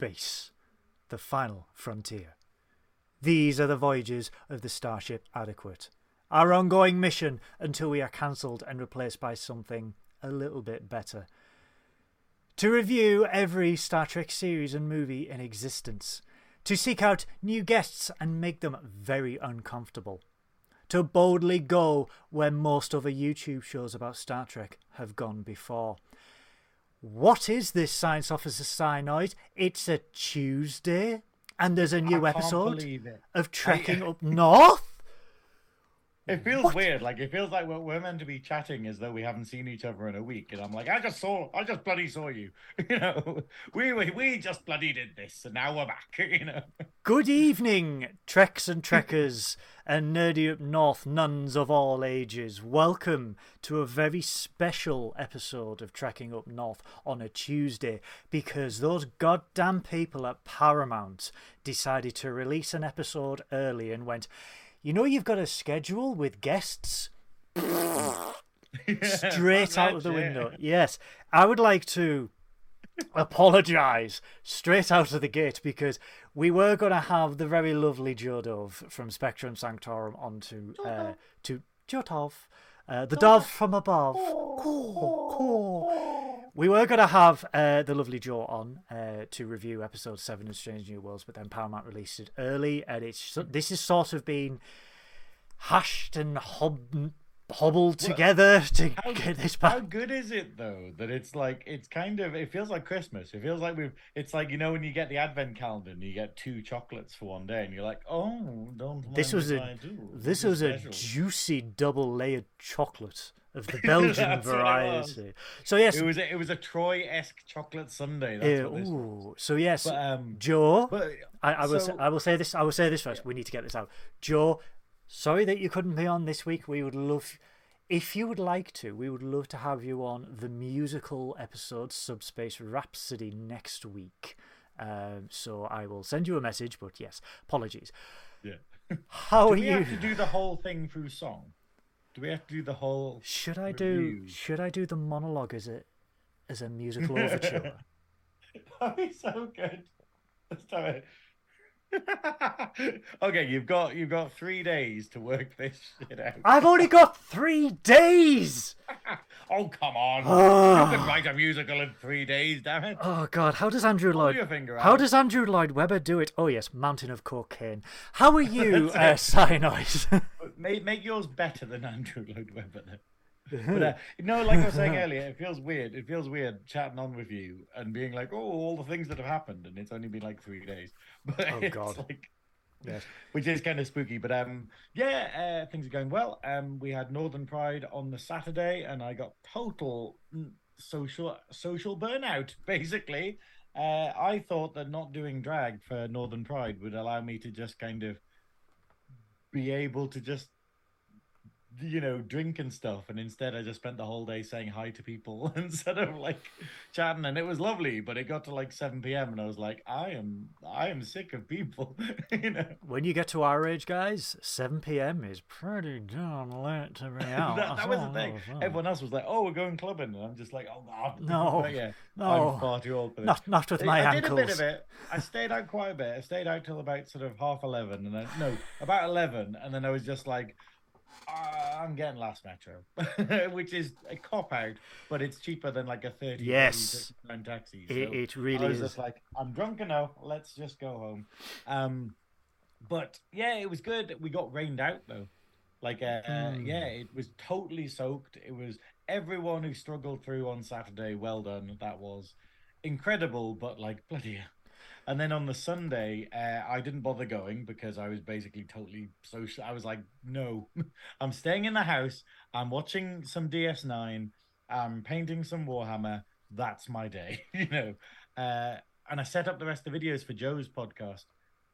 space, the final frontier. These are the voyages of the Starship Adequate. Our ongoing mission until we are cancelled and replaced by something a little bit better. To review every Star Trek series and movie in existence. To seek out new guests and make them very uncomfortable. To boldly go where most other YouTube shows about Star Trek have gone before. What is this Science Officer Cyanoid? It's a Tuesday, and there's a new episode of Trekking Up North. It feels What? weird. Like it feels like we're, we're meant to be chatting as though we haven't seen each other in a week, and I'm like, I just saw, I just bloody saw you. You know, we we, we just bloody did this, and now we're back. You know, Good evening, Treks and Trekkers and nerdy up north nuns of all ages. Welcome to a very special episode of Trekking Up North on a Tuesday because those goddamn people at Paramount decided to release an episode early and went, you know, you've got a schedule with guests straight out of the it. window. Yes, I would like to apologise straight out of the gate because we were going to have the very lovely Jodov from Spectrum Sanctorum onto uh, to Joe Dove, uh, the dove from above. Caw, caw. We were going to have uh, the lovely Joe on uh, to review episode seven of Strange New Worlds, but then Paramount released it early, and it's this has sort of been hashed and hob- hobbled together to How, get this how good is it though that it's like it's kind of it feels like Christmas. It feels like we've it's like you know when you get the advent calendar and you get two chocolates for one day and you're like, oh, don't. This was a I do. this is was a juicy double layered chocolate of the Belgian That's what it was. variety. So yes, It was a, it was a Troy esque chocolate sundae. uh, That's what this was. ooh, so yes, But um, Joe. but I, I will. so- say, I will say this. I will say this first. We need to get this out. Joe, sorry that you couldn't be on this week. We would love, if you would like to, we would love to have you on the musical episode Subspace Rhapsody next week. Um, so I will send you a message. But yes, apologies. yeah. How Do are we you? have to do the whole thing through song? Do we have to do the whole? Should I do? Should I do the monologue as a as a musical overture? That'd be so good. Let's do it. okay, you've got you've got three days to work this shit out. I've only got three days. Oh come on! Ah. you can write a musical in three days, damn it! Oh God, how does Andrew Lloyd? How does Andrew Lloyd Webber do it? Oh yes, Mountain of Cocaine. How are you, uh, Cyanide? Make make yours better than Andrew Lloyd Webber. then. But uh, no, like I was saying earlier, it feels weird. It feels weird chatting on with you and being like, "Oh, all the things that have happened," and it's only been like three days. But Oh, God. like yes. which is kind of spooky. But um, yeah, uh, things are going well. Um, we had Northern Pride on the Saturday, and I got total mm, social social burnout. Basically, uh, I thought that not doing drag for Northern Pride would allow me to just kind of be able to just you know drink and stuff and instead i just spent the whole day saying hi to people instead of like chatting and it was lovely but it got to like 7 p.m and i was like i am i am sick of people you know When you get to our age, guys, 7 p.m. is pretty darn late to be out. that, that was the thing. know. Everyone else was like, "Oh, we're going clubbing," and I'm just like, "Oh God, No, But yeah, no. I'm far too old for this." Not, not with my I ankles. did a bit of it. I stayed out quite a bit. I stayed out till about sort of half eleven, and then no, about eleven, and then I was just like, "Ah, "I'm getting last metro," which is a cop out, but it's cheaper than like a thirty Yes. pound taxi. It, so- it I really was is. just like, I'm drunk enough. Let's just go home. Um, but yeah, it was good. We got rained out though. Like, uh, Hmm. yeah, it was totally soaked. It was everyone who struggled through on Saturday. Well done. That was incredible. But like, bloody. hell. And then on the Sunday, uh, I didn't bother going because I was basically totally social. I was like, no, I'm staying in the house. I'm watching some DS9. I'm painting some Warhammer. That's my day, you know. Uh, and I set up the rest of the videos for Joe's podcast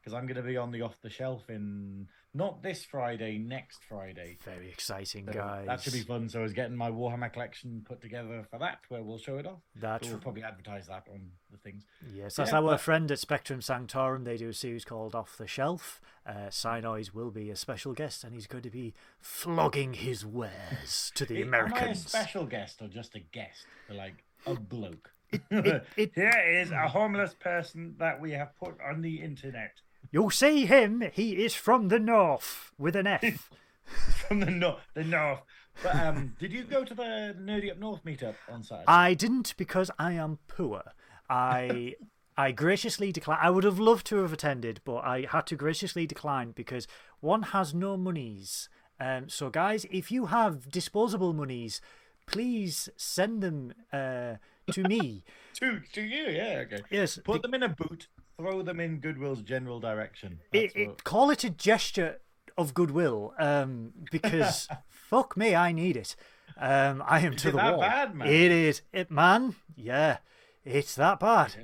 because I'm going to be on the off the shelf in not this Friday, next Friday. Very exciting, So guys. That should be fun. So I was getting my Warhammer collection put together for that, where we'll show it off. That So we'll probably advertise that on the things. Yes, that's Yeah, our but- friend at Spectrum Sanctorum. They do a series called Off the Shelf. Uh, Synoiz will be a special guest, and he's going to be flogging his wares to the Am I a Americans. special guest or just a guest? Like a bloke. It- it- Here is a homeless person that we have put on the internet You'll see him. He is from the north with an F. from the north. The north. But um, did you go to the Nerdy Up North meetup on Saturday? I didn't because I am poor. I I graciously declined. I would have loved to have attended, but I had to graciously decline because one has no monies. Um, so, guys, if you have disposable monies, please send them uh, to me. to to you, yeah, okay. Yes, Put them in a boot. Throw them in Goodwill's general direction. it, it, call it a gesture of goodwill um, because fuck me, I need it. Um, I am to it the wall. bad? It is, it man. Yeah, it's that bad.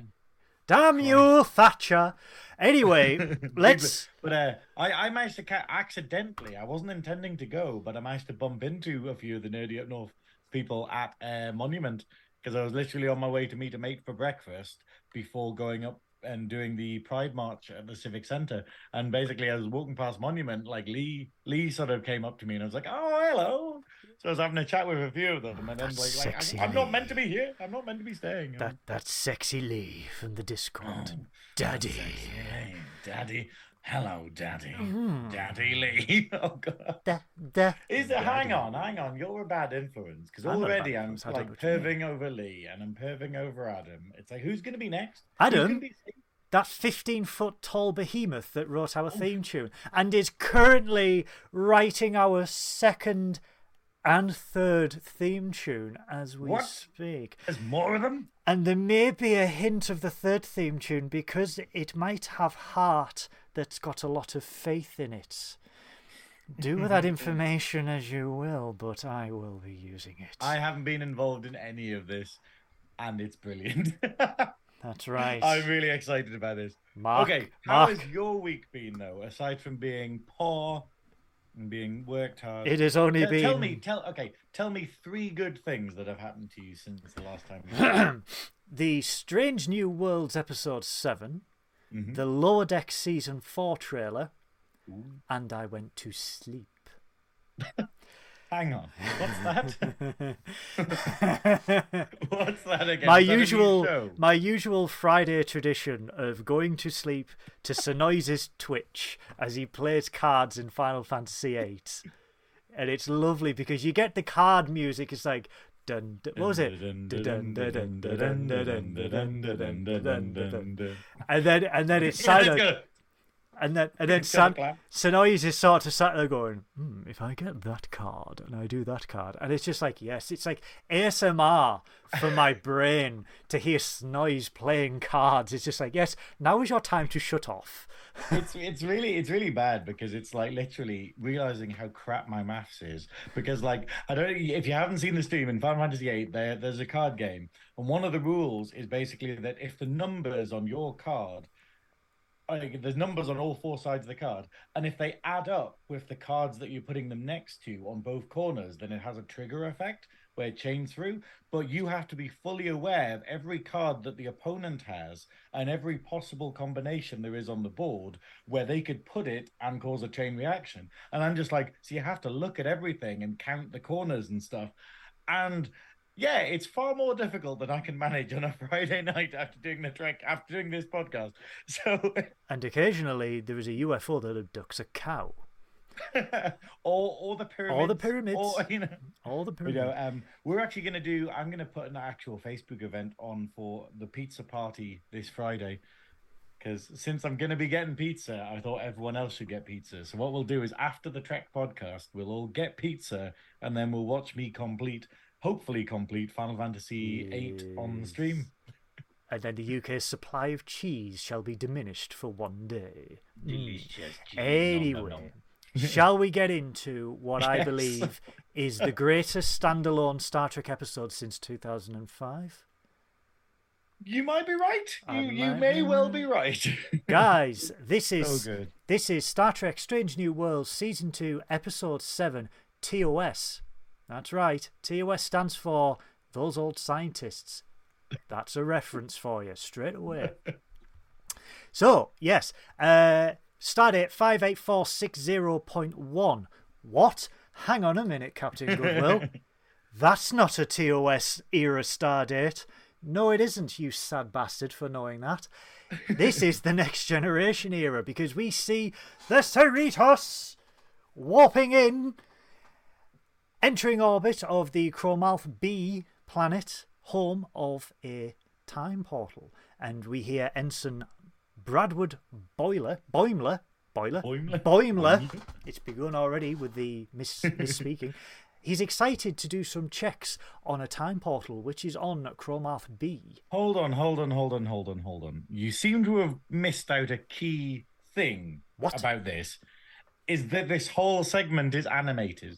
Damn you, Thatcher. Anyway, let's. But uh, I, I managed to ca- accidentally. I wasn't intending to go, but I managed to bump into a few of the nerdy up north people at uh, Monument because I was literally on my way to meet a mate for breakfast before going up and doing the Pride March at the Civic Center. And basically, I was walking past Monument, like Lee Lee sort of came up to me and I was like, "Oh, hello." So I was having a chat with a few of them, and then That's like, like I'm, I'm not meant to be here. I'm not meant to be staying. That that sexy Lee from the Discord, Oh, Daddy. Daddy. Hello, Daddy. Mm. Daddy Lee. Oh, God. Da, da. Is it? Hang on, hang on. You're a bad influence because I'm not a bad already I'm influence, I don't know like what perving over Lee and I'm perving over Adam. It's like who's going to be next? Adam? be- that 15 foot tall behemoth that wrote our theme tune and is currently writing our second and third theme tune as we What? speak. There's more of them. And there may be a hint of the third theme tune because it might have heart that's got a lot of faith in it. Do with that information as you will, but I will be using it. I haven't been involved in any of this, and it's brilliant. That's right. I'm really excited about this. Mark, okay, how Mark, has your week been though? Aside from being poor and being worked hard, it has only Tell- been. Tell me, tell okay, tell me three good things that have happened to you since the last time. The Strange New Worlds episode 7, Mhm. the Lower Deck season 4 trailer, Ooh. and I went to sleep. Hang on, what's that? what's that again? my that usual my usual Friday tradition of going to sleep to Synoiz's Twitch as he plays cards in Final Fantasy VIII. And it's lovely because you get the card music, it's like dun, dun, what was it? and then and then it's silent. And then and then San. Synoiz is sort of sat there going, hmm, if I get that card and I do that card. And it's just like, yes, it's like ASMR for my brain to hear Synoiz playing cards. It's just like, yes, now is your time to shut off. it's it's really it's really bad because it's like literally realizing how crap my maths is because like I don't if you haven't seen the stream in Final Fantasy VIII there there's a card game and one of the rules is basically that if the numbers on your card like there's numbers on all four sides of the card and if they add up with the cards that you're putting them next to on both corners then it has a trigger effect where it chains through. But you have to be fully aware of every card that the opponent has and every possible combination there is on the board where they could put it and cause a chain reaction. And i'm just like so you have to look at everything and count the corners and stuff. And yeah, it's far more difficult than I can manage on a Friday night after doing the trek, after doing this podcast. So, And occasionally there is a UFO that abducts a cow. or or the pyramids, Or the pyramids. or you know, All the you know, pyramids. um, we're actually going to do. I'm going to put an actual Facebook event on for the pizza party this Friday. Because since I'm going to be getting pizza, I thought everyone else should get pizza. So what we'll do is after the Trek podcast, we'll all get pizza, and then we'll watch me complete, hopefully complete Final Fantasy VIII on the stream. And then the UK's supply of cheese shall be diminished for one day. Mm. Delicious. cheese. Nom, nom, Anyway, nom. shall we get into what I believe is the greatest standalone Star Trek episode since 2005? You might be right. I You, you may be well right. be right. Guys, this so is good. this is Star Trek Strange New Worlds Season 2 Episode 7 TOS. That's right. TOS stands for those old scientists. That's a reference for you straight away. So, yes, uh Stardate 58460.1. What? Hang on a minute, Captain Goodwill. That's not a TOS era Stardate. No, it isn't, you sad bastard, for knowing that. This is the next generation era because we see the Cerritos warping in, entering orbit of the Cromalth B planet, home of a time portal. And we hear Ensign Bradward Boiler, Boimler, Boiler, Boimler. Boimler. It's begun already with the miss, misspeaking. He's excited to do some checks on a time portal which is on Cromarth B. Hold on, hold on, hold on, hold on, hold on. You seem to have missed out a key thing What? about this. Is that this whole segment is animated?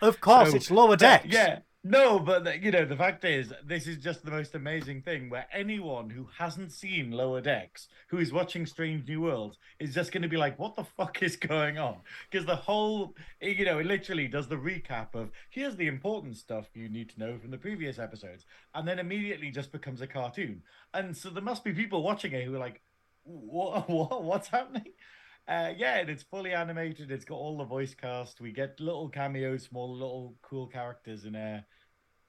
Of course, So, it's lower decks. yeah. No, but the- you know the fact is, this is just the most amazing thing. Where anyone who hasn't seen Lower Decks, who is watching Strange New Worlds, is just going to be like, "What the fuck is going on?" Because the whole, you know, it literally does the recap of here's the important stuff you need to know from the previous episodes, and then immediately just becomes a cartoon. And so there must be people watching it who are like, "What? What? What's happening?" Uh, yeah, and it's fully animated. It's got all the voice cast. We get little cameos from all little cool characters in uh,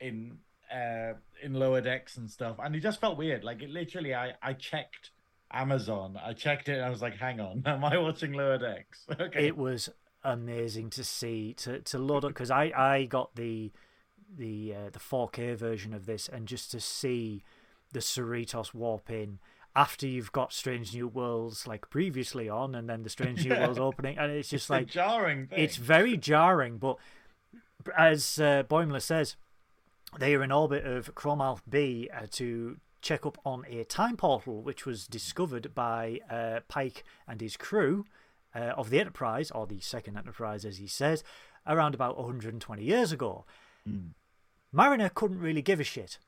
in uh, in lower decks and stuff. And it just felt weird. Like it literally, I I checked Amazon. I checked it. and I was like, hang on, am I watching lower decks? Okay. It was amazing to see to to load up because I I got the the uh, the 4K version of this and just to see the Cerritos warp in after you've got Strange New Worlds like previously on and then the Strange New Worlds opening and it's just It's like jarring thing. it's very jarring but as uh, Boimler says they are in orbit of Cromalth B uh, to check up on a time portal which was discovered by uh, Pike and his crew uh, of the Enterprise, or the second Enterprise as he says, around about 120 years ago. Mariner couldn't really give a shit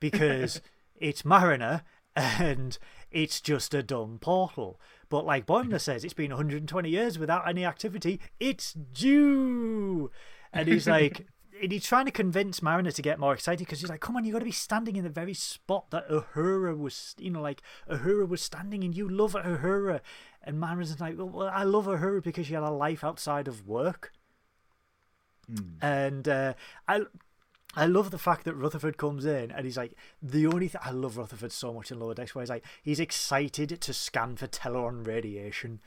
because it's Mariner and it's just a dumb portal. But like Boimler says, it's been 120 years without any activity. It's due. And he's like, and he's trying to convince Mariner to get more excited because he's like, come on, you've got to be standing in the very spot that Uhura was, you know, like Uhura was standing and you love Uhura. And Mariner's like, well, I love Uhura because she had a life outside of work. And uh, I. I love the fact that Rutherford comes in and he's like, the only thing I love Rutherford so much in Lower Decks, where he's like, he's excited to scan for Teleron radiation.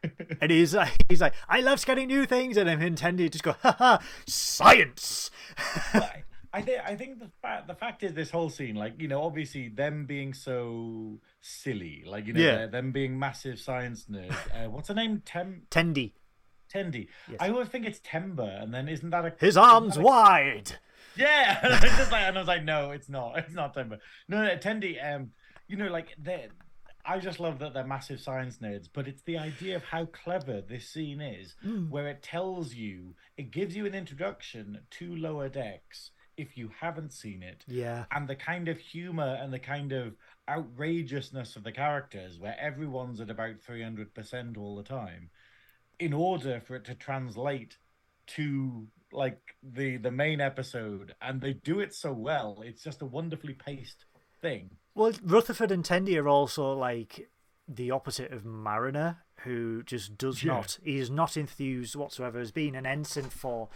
and he's like, he's like, I love scanning new things. And I'm intended to just go, ha ha, science. I, think I think the fact the fact is this whole scene, like you know, obviously them being so silly, like you know, Yeah. them being massive science nerds. Uh, what's her name? Tem Tendy. Tendi. Yes. I always think it's Tember, and then isn't that a his arms a- wide. Yeah, and I was just like, and I was like, no, it's not. It's not Timber. No, no, Tendi. Um, you know, like they, I just love that they're massive science nerds, but it's the idea of how clever this scene is, where it tells you, it gives you an introduction to Lower Decks if you haven't seen it, Yeah. and the kind of humor and the kind of outrageousness of the characters, where everyone's at about three hundred percent all the time, in order for it to translate to like the the main episode and they do it so well it's just a wonderfully paced thing Well, Rutherford and Tendi are also like the opposite of Mariner, who just does Yeah. not, he is not enthused whatsoever, has been an ensign for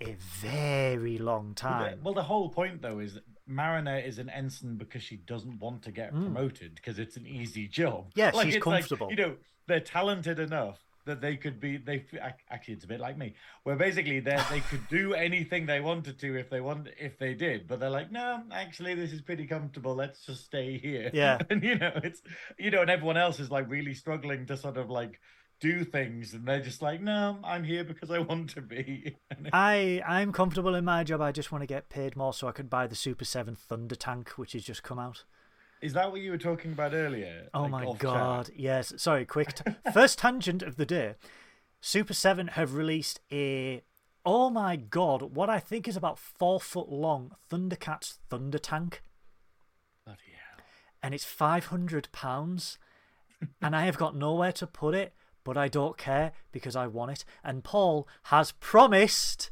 a very long time. well, the whole point though is that mariner is an ensign because she doesn't want to get mm. promoted because it's an easy job. Yeah, she's it's like, comfortable. you know they're talented enough that they could be they actually it's a bit like me where basically they they could do anything they wanted to if they want if they did but they're like no actually this is pretty comfortable let's just stay here Yeah. and you know it's you know and everyone else is like really struggling to sort of like do things and they're just like no i'm here because i want to be I I'm comfortable in my job. I just want to get paid more so I could buy the Super Seven Thunder Tank, which has just come out. Is that what you were talking about earlier Oh Like, my off chat? god! Yes. Sorry. Quick. T- First tangent of the day. Super Seven have released a. Oh my god! What I think is about four foot long Thundercats Thunder Tank. Bloody hell. and it's five hundred pounds, and I have got nowhere to put it, but I don't care because I want it. And Paul has promised,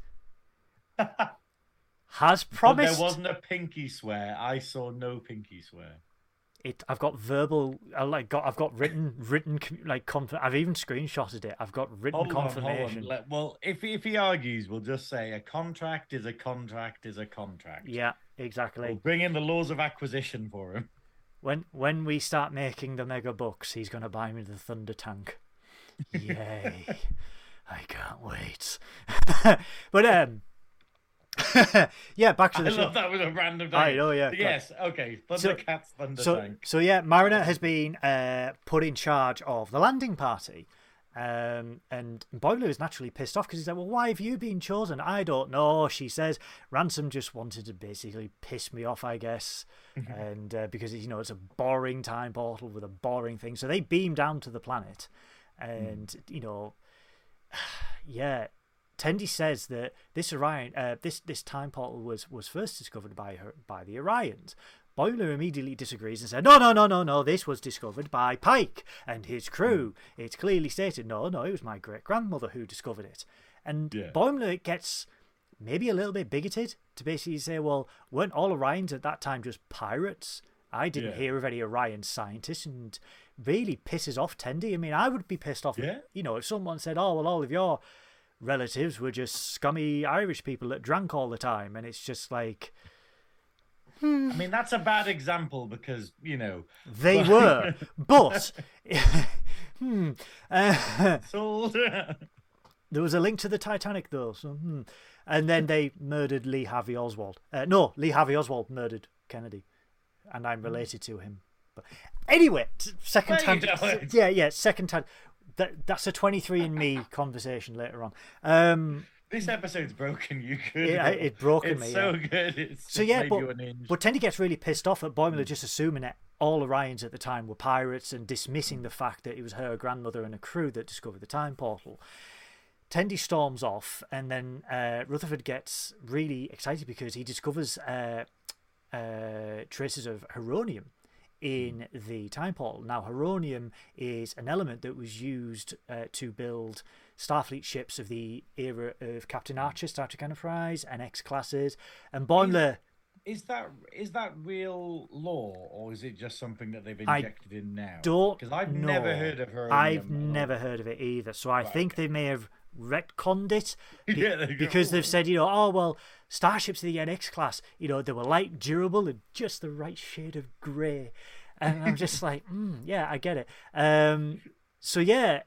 has But promised. there wasn't a pinky swear i saw no pinky swear it. I've got verbal, I like got, I've got written, written like conf- I've even screenshotted it. I've got written Hold on, on. confirmation. Let- well, if if he argues, we'll just say a contract is a contract is a contract. Yeah, exactly. We'll bring in the laws of acquisition for him. When when we start making the mega bucks, he's gonna buy me the Thunder Tank. Yay! I can't wait. but um, yeah, back to I the show. love that was a random. I name. know, yeah. Yes. Okay. Thundercats, Thunder so, Tank. so yeah, Mariner has been uh, put in charge of the landing party. Um, and Boiler is naturally pissed off because he's like, Well, why have you been chosen? I don't know. She says, Ransom just wanted to basically piss me off, I guess. and uh, because, you know, it's a boring time portal with a boring thing. So they beam down to the planet. And, you know, yeah, Tendi says that this Orion, uh, this this time portal was was first discovered by her by the Orions. Boiler immediately disagrees and said, "No, no, no, no, no. This was discovered by Pike and his crew. It's clearly stated. No, no, it was my great grandmother who discovered it." And Yeah. Boimler gets maybe a little bit bigoted to basically say, "Well, weren't all Orions at that time just pirates? I didn't Yeah. hear of any Orion scientists." And really pisses off Tendi. I mean, I would be pissed off. if- Yeah. you know, if someone said, "Oh, well, all of your relatives were just scummy Irish people that drank all the time," and it's just like I mean, that's a bad example because you know. they were, but. hmm, uh, there was a link to the Titanic though, so hmm. and then they murdered Lee Harvey Oswald. Uh, no, Lee Harvey Oswald murdered Kennedy, and I'm related to him. But anyway, second time, yeah, yeah, second time. That that's a 23 and me conversation later on. Um, this episode's broken. You could. Yeah, it broken it's me, so yeah. good. It's So yeah, but but Tendi gets really pissed off at Boimler just assuming that all Orions at the time were pirates and dismissing the fact that it was her grandmother and a crew that discovered the time portal. Tendi storms off, and then uh, Rutherford gets really excited because he discovers uh, uh, traces of heronium in the time portal. Now, heronium is an element that was used uh, to build Starfleet ships of the era of Captain Archer, Star Trek Enterprise, and X classes, and Boimler. Is that is that real law, or is it just something that they've I injected in now? don't because I've know. never heard of her. I've never heard of it either. So I think they may have retconned it be- Yeah, there you go. because they've said, you know, oh well, starships of the NX class, you know, they were light, durable, and just the right shade of grey. And I'm just like, mm, yeah, I get it. Um, so yeah,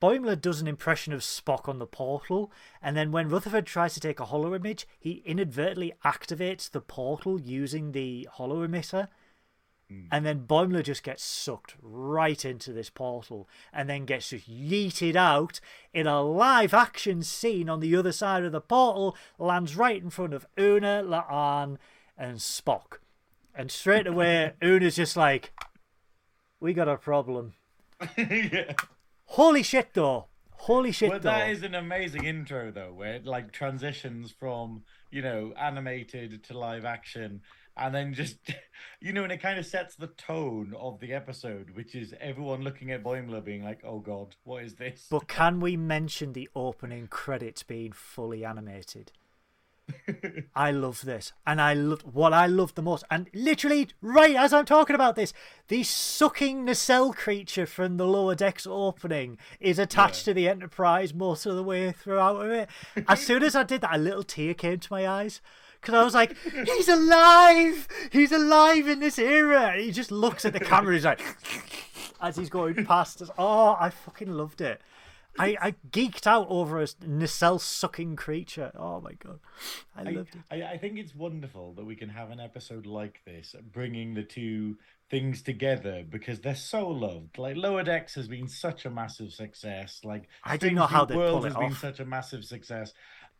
Boimler does an impression of Spock on the portal, and then when Rutherford tries to take a hollow image, he inadvertently activates the portal using the hollow emitter. Mm. And then Boimler just gets sucked right into this portal and then gets just yeeted out in a live action scene on the other side of the portal, lands right in front of Una, La'an, and Spock. And straight away, Una's just like, We got a problem. yeah. Holy shit, though. Holy shit, But though. that is an amazing intro, though, where it like transitions from you know animated to live action, and then just you know, and it kind of sets the tone of the episode, which is everyone looking at Boimler being like, "Oh God, what is this?" But can we mention the opening credits being fully animated? I love this, and I love what I love the most. And literally, right as I'm talking about this, the sucking nacelle creature from the lower decks opening is attached to the Enterprise most of the way throughout of it. As soon as I did that, a little tear came to my eyes. Because I was like, he's alive! He's alive in this era! And he just looks at the camera, he's like, as he's going past us. Oh, I fucking loved it. I, I geeked out over a nacelle sucking creature. Oh my god, I I, loved it. I, I think it's wonderful that we can have an episode like this, bringing the two things together because they're so loved. Like Lower Decks has been such a massive success. Like I do not know how pull it has been off. such a massive success,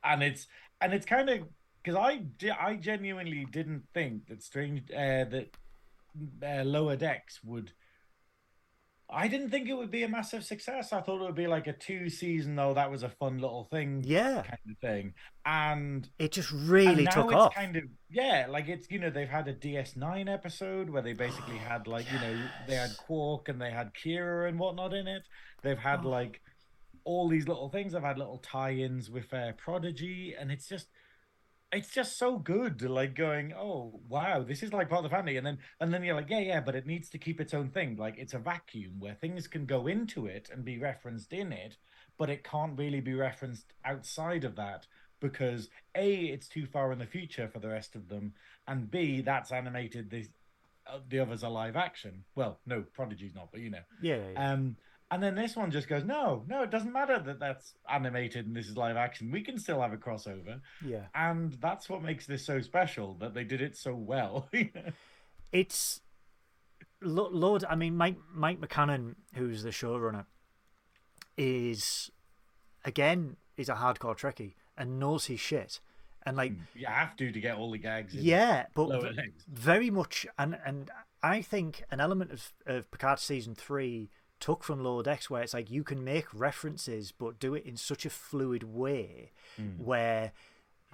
and it's and it's kind of because I I genuinely didn't think that Strange uh, that uh, Lower Decks would. I didn't think it would be a massive success. I thought it would be like a two season, though that was a fun little thing, Yeah, kind of thing. And it just and really now took it's off. kind of yeah, like it's you know they've had a DS9 episode where they basically had like you know they had Quark and they had Kira and whatnot in it. They've had Oh. like all these little things. They've had little tie-ins with uh, Prodigy, and it's just it's just so good like going oh wow this is like part of the family and then and then you're like yeah yeah but it needs to keep its own thing like it's a vacuum where things can go into it and be referenced in it but it can't really be referenced outside of that because a it's too far in the future for the rest of them and b that's animated the uh, the others are live action well no prodigy's not but you know Yeah, yeah, yeah. um and then this one just goes no no it doesn't matter that that's animated and this is live action. We can still have a crossover. Yeah. and that's what makes this so special that they did it so well. It's lo- Lord. I mean, Mike Mike McMahan, who's the showrunner, is again is a hardcore Trekkie and knows his shit, and like mm. you have to to get all the gags in. Yeah, but very much, and and I think an element of of Picard season three took from Lower Decks where it's like you can make references but do it in such a fluid way where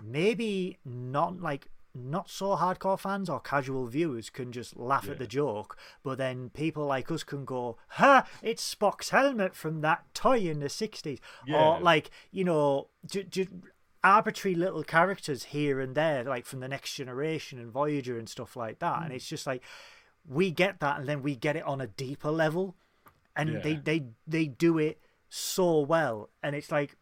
maybe not like not so hardcore fans or casual viewers can just laugh at the joke, but then people like us can go, "Ha! It's Spock's helmet from that toy in the '60s," Yeah. or like you know, ju- ju- arbitrary little characters here and there, like from the Next Generation and Voyager and stuff like that. Mm. And it's just like we get that, and then we get it on a deeper level, and they Yeah. they they do it so well, and it's like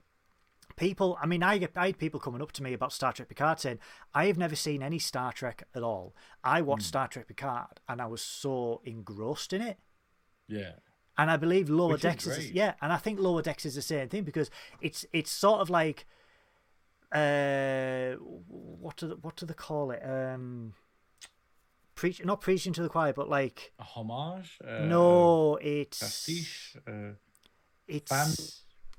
people i mean i get i had people coming up to me about star trek picard saying i have never seen any star trek at all i watched Hmm. star trek picard and i was so engrossed in it yeah and i believe lower Which decks is, great. yeah and i think lower decks is the same thing because it's it's sort of like uh what do they, what do they call it um preach not preaching to the choir but like a homage uh, no it's pastiche uh, it's fan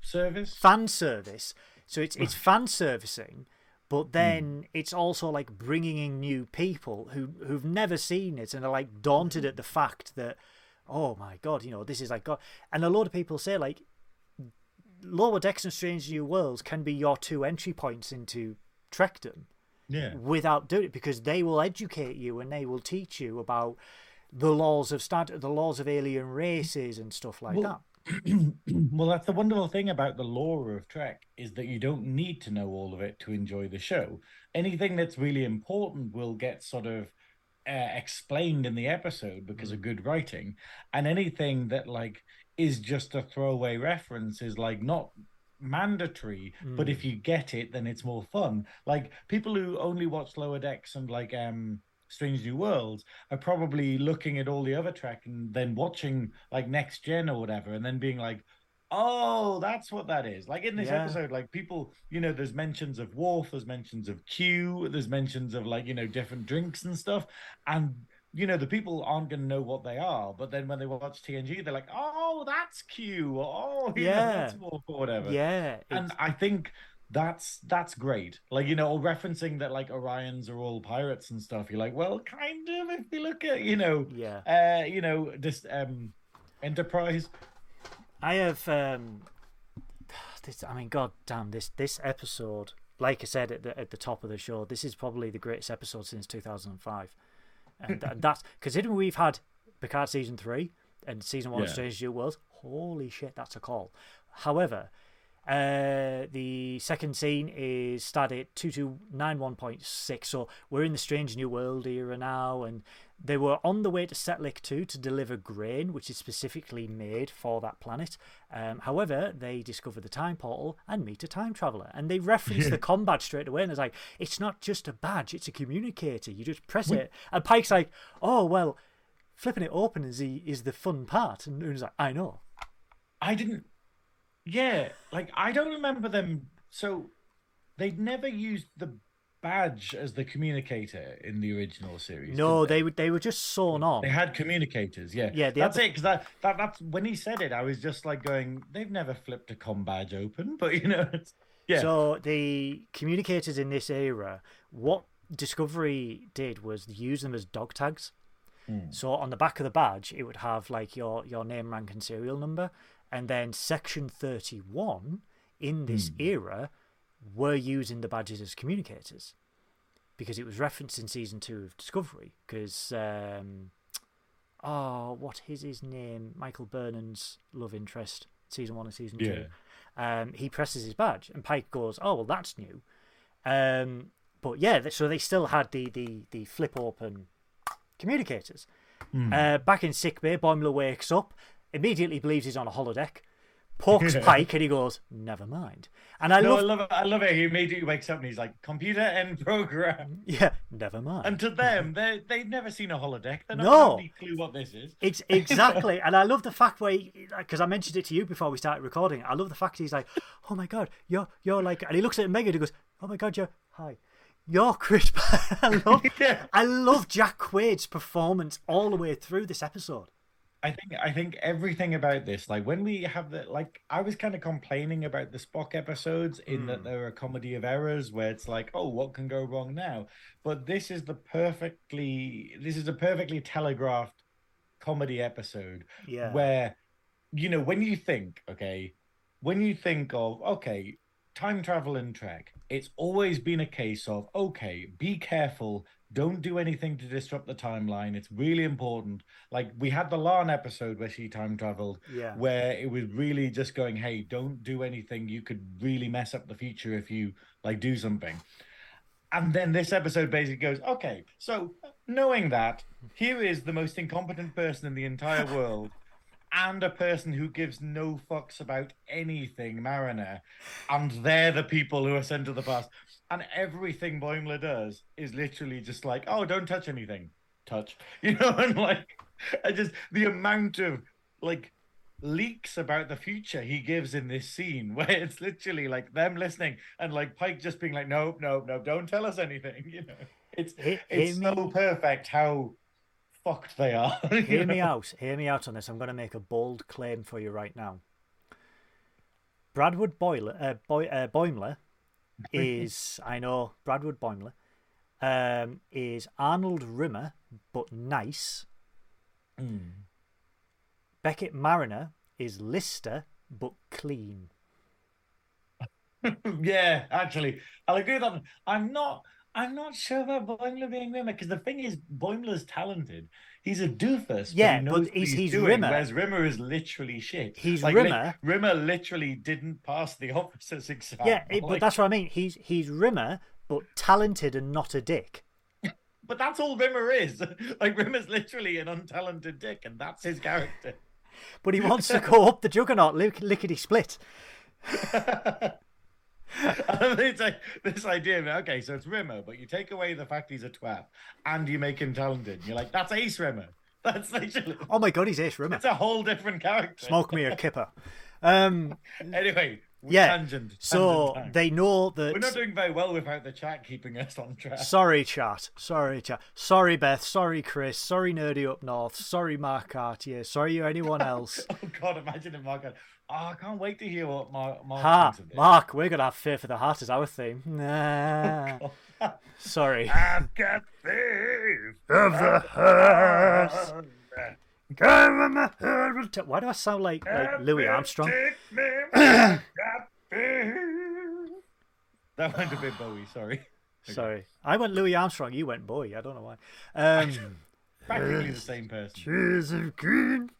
service fan service. So it's it's fan servicing, but then it's also like bringing in new people who who've never seen it and are like daunted at the fact that oh my god, you know this is like God. And a lot of people say like Lower Decks and Strange New Worlds can be your two entry points into Trekdom yeah. without doing it because they will educate you and they will teach you about the laws of star the laws of alien races and stuff like Well, well, that's the wonderful thing about the lore of Trek is that you don't need to know all of it to enjoy the show. Anything that's really important will get sort of uh, explained in the episode because of good writing, and anything that like is just a throwaway reference is like not mandatory but if you get it then it's more fun like people who only watch lower decks and like um Strange New Worlds are probably looking at all the other track and then watching like Next Gen or whatever, and then being like, "Oh, that's what that is." Like in this Yeah. episode, like people, you know, there's mentions of Worf there's mentions of Q, there's mentions of like you know different drinks and stuff, and you know the people aren't going to know what they are, but then when they watch TNG, they're like, "Oh, that's Q," or "Oh, Yeah. that's Worf," or whatever yeah and I think that's that's great. Like you know, referencing that like Orions are all pirates and stuff. You're like, well, kind of. If you look at you know, yeah uh, you know, this um, Enterprise. I have um this I mean god damn this this episode like I said at the at the top of the show this is probably the greatest episode since 2005 and th- that's considering we've had Picard season 3 and season 1 of Yeah. Strange New Worlds holy shit that's a call however uh the second scene is started at 2291.6 so we're in the strange new world era now and they were on the way to Setlik 2 to deliver grain, which is specifically made for that planet. Um, however, they discover the time portal and meet a time traveler. And they reference the com badge straight away. And it's like, it's not just a badge, it's a communicator. You just press it. And Pike's like, oh, well, flipping it open is the, is the fun part. And Una's like, I know. I didn't. Yeah, like I don't remember them. So they'd never used the badge as the communicator in the original series. No, did they, were they were just sewn on. They had communicators, yeah. Yeah, that's had it. Because that, that that's when he said it, I was just like going, "They've never flipped a com badge open," but you know, it's, yeah, So the communicators in this era, what Discovery did was use them as dog tags. Hmm. So on the back of the badge, it would have like your your name, rank, and serial number, and then section thirty one in this era were using the badges as communicators because it was referenced in season two of Discovery. Because um, oh, what is his name? Michael Burnham's love interest, season one and season two um, he presses his badge, and Pike goes, "Oh well, that's new." Um, but yeah, so they still had the the the flip open communicators. Hmm. Uh, back in sickbay, Boimler wakes up, immediately believes he's on a holodeck, pokes Pike, and he goes, "Never mind." And I No, love, I love it. I love it. He immediately wakes up and he's like, "Computer end program." yeah, never mind. And to them, they they've never seen a holodeck. They don't No. any clue what this is. It's exactly, and I love the fact where, because I mentioned it to you before we started recording. I love the fact he's like, "Oh my god, you're you're like," and he looks at Megan and he goes, "Oh my god, you're hi." You're Chris. I love, Yeah. I love Jack Quaid's performance all the way through this episode. I think I think everything about this, like when we have the like, I was kind of complaining about the Spock episodes in that hmm. they're a comedy of errors, where it's like, oh, what can go wrong now? But this is the perfectly, this is a perfectly telegraphed comedy episode Yeah, where, you know, when you think, okay, when you think of, okay, time travel in Trek, it's always been a case of, okay, be careful, don't do anything to disrupt the timeline. It's really important. Like we had the La'an episode where she time traveled, yeah, where it was really just going, hey, don't do anything. You could really mess up the future if you like do something. And then this episode basically goes, okay, so knowing that, here is the most incompetent person in the entire world and a person who gives no fucks about anything, Mariner, and they're the people who are sent to the past. And everything Boimler does is literally just like, oh, don't touch anything. Touch. You know, and like I just the amount of like leaks about the future he gives in this scene where it's literally like them listening and like Pike just being like, Nope, nope, nope, don't tell us anything, you know. It's it's so me- perfect how fucked they are. Hear me out. Hear me out on this. I'm going to make a bold claim for you right now. Bradward Boiler, uh, Boy, uh, Boimler is, I know, Bradward Boimler um, is Arnold Rimmer, but nice. Beckett Mariner is Lister, but clean. yeah, actually, I'll agree with that. I'm not. I'm not sure about Boimler being Rimmer because the thing is, Boimler's talented. He's a doofus. Yeah, he but what he's- he's doing, Rimmer. Whereas Rimmer is literally shit. He's Like, li- Rimmer. Rimmer literally didn't pass the officer's exam. Yeah, it, but that's what I mean. He's he's Rimmer, but talented and not a dick. but that's all Rimmer is. Like Rimmer's literally an untalented dick, and that's his character. But he wants to go up the juggernaut lick, lickety split. It's like this idea of okay, so it's Rimmer, but you take away the fact he's a twat and you make him talented. You're like, that's Ace Rimmer. That's literally Oh my god, he's Ace Rimmer. it's a whole different character. Smoke me a kipper. Um, Anyway, yeah. tangent. So tangent they know that we're not doing very well without the chat keeping us on track. Sorry, chat. Sorry, chat. Sorry, Beth. Sorry, Chris. Sorry, Nerdy Up North. Sorry, Mark Cartier. Sorry, anyone else. Oh God, imagine if Mark. Had, oh, I can't wait to hear what Mark, Mark ha. Mark, we're gonna have Fear for the Heart as our theme. Nah. Oh, Sorry. I've got faith Of the heart. Why do I sound like, like Louis Armstrong? Take me, I've got faith. That went a bit Bowie. Sorry. Sorry. I went Louis Armstrong. You went Bowie. I don't know why. Um, Practically the same person. Tears of green.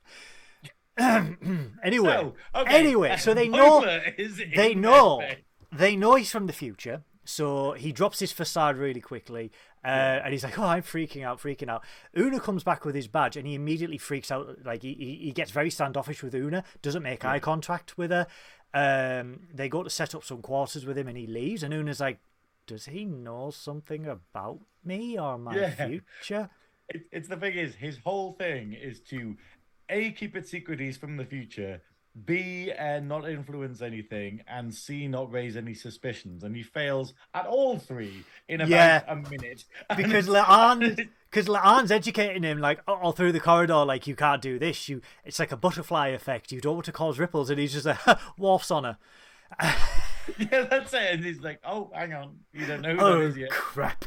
anyway, So, okay. anyway, so they know Boimler is in they know bed. they know he's from the future. So he drops his facade really quickly, uh, and he's like, "Oh, I'm freaking out, freaking out." Una comes back with his badge, and he immediately freaks out. Like he he, gets very standoffish with Una, doesn't make eye contact with her. Um, they go to set up some quarters with him, and he leaves. And Una's like, "Does he know something about me or my Yeah. future?" It, it's the thing is, his whole thing is to a keep it secret he's from the future, b uh, not influence anything, and c not raise any suspicions. And he fails at all three in about Yeah. a minute because La'an, because La'an's educating him like all through the corridor, like you can't do this. You, it's like a butterfly effect. You don't want to cause ripples, and he's just like wharfs on her. yeah, that's it. And he's like, "Oh, hang on, you don't know who Oh that is yet." crap!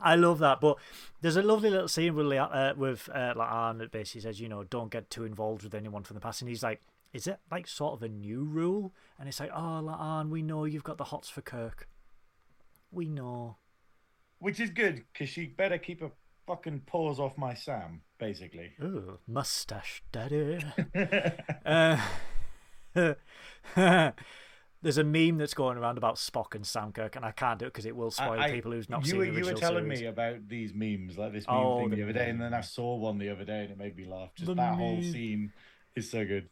I love that, but there's a lovely little scene with uh, with uh, La'an that basically says, you know, don't get too involved with anyone from the past, and he's like. Is it like sort of a new rule? And it's like, oh, La'an, we know you've got the hots for Kirk. We know. Which is good because she better keep her fucking paws off my Sam, basically. Ooh, mustache daddy. uh, There's a meme that's going around about Spock and Sam Kirk, and I can't do it because it will spoil I- people who's not you seen the you were telling series. me about these memes, like this meme Oh, thing the the other day, and then I saw one the other day, and it made me laugh. Just that whole scene is so good.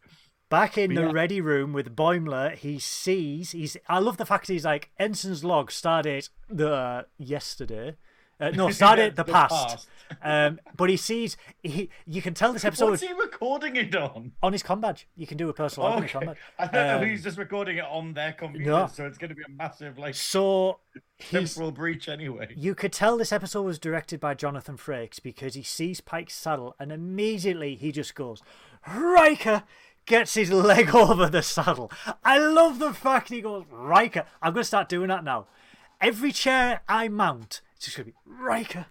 Back in But the yeah. ready room with Boimler, he sees he's. I love the fact that he's like Ensign's log started the uh, yesterday. Uh, no, started the, The past. past. um, but he sees he. You can tell this episode What's he recording it on? on his com badge. You can do a personal on his com badge. I don't know Um, he's just recording it on their computer, no. so it's going to be a massive like So temporal breach anyway. You could tell this episode was directed by Jonathan Frakes because he sees Pike's saddle and immediately he just goes, Riker gets his leg over the saddle. I love the fact he goes, Riker. I'm going to start doing that now. Every chair I mount, it's just going to be Riker.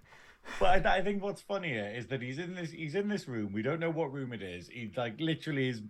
But I, I think what's funnier is that he's in this he's in this room. We don't know what room it is. He like literally is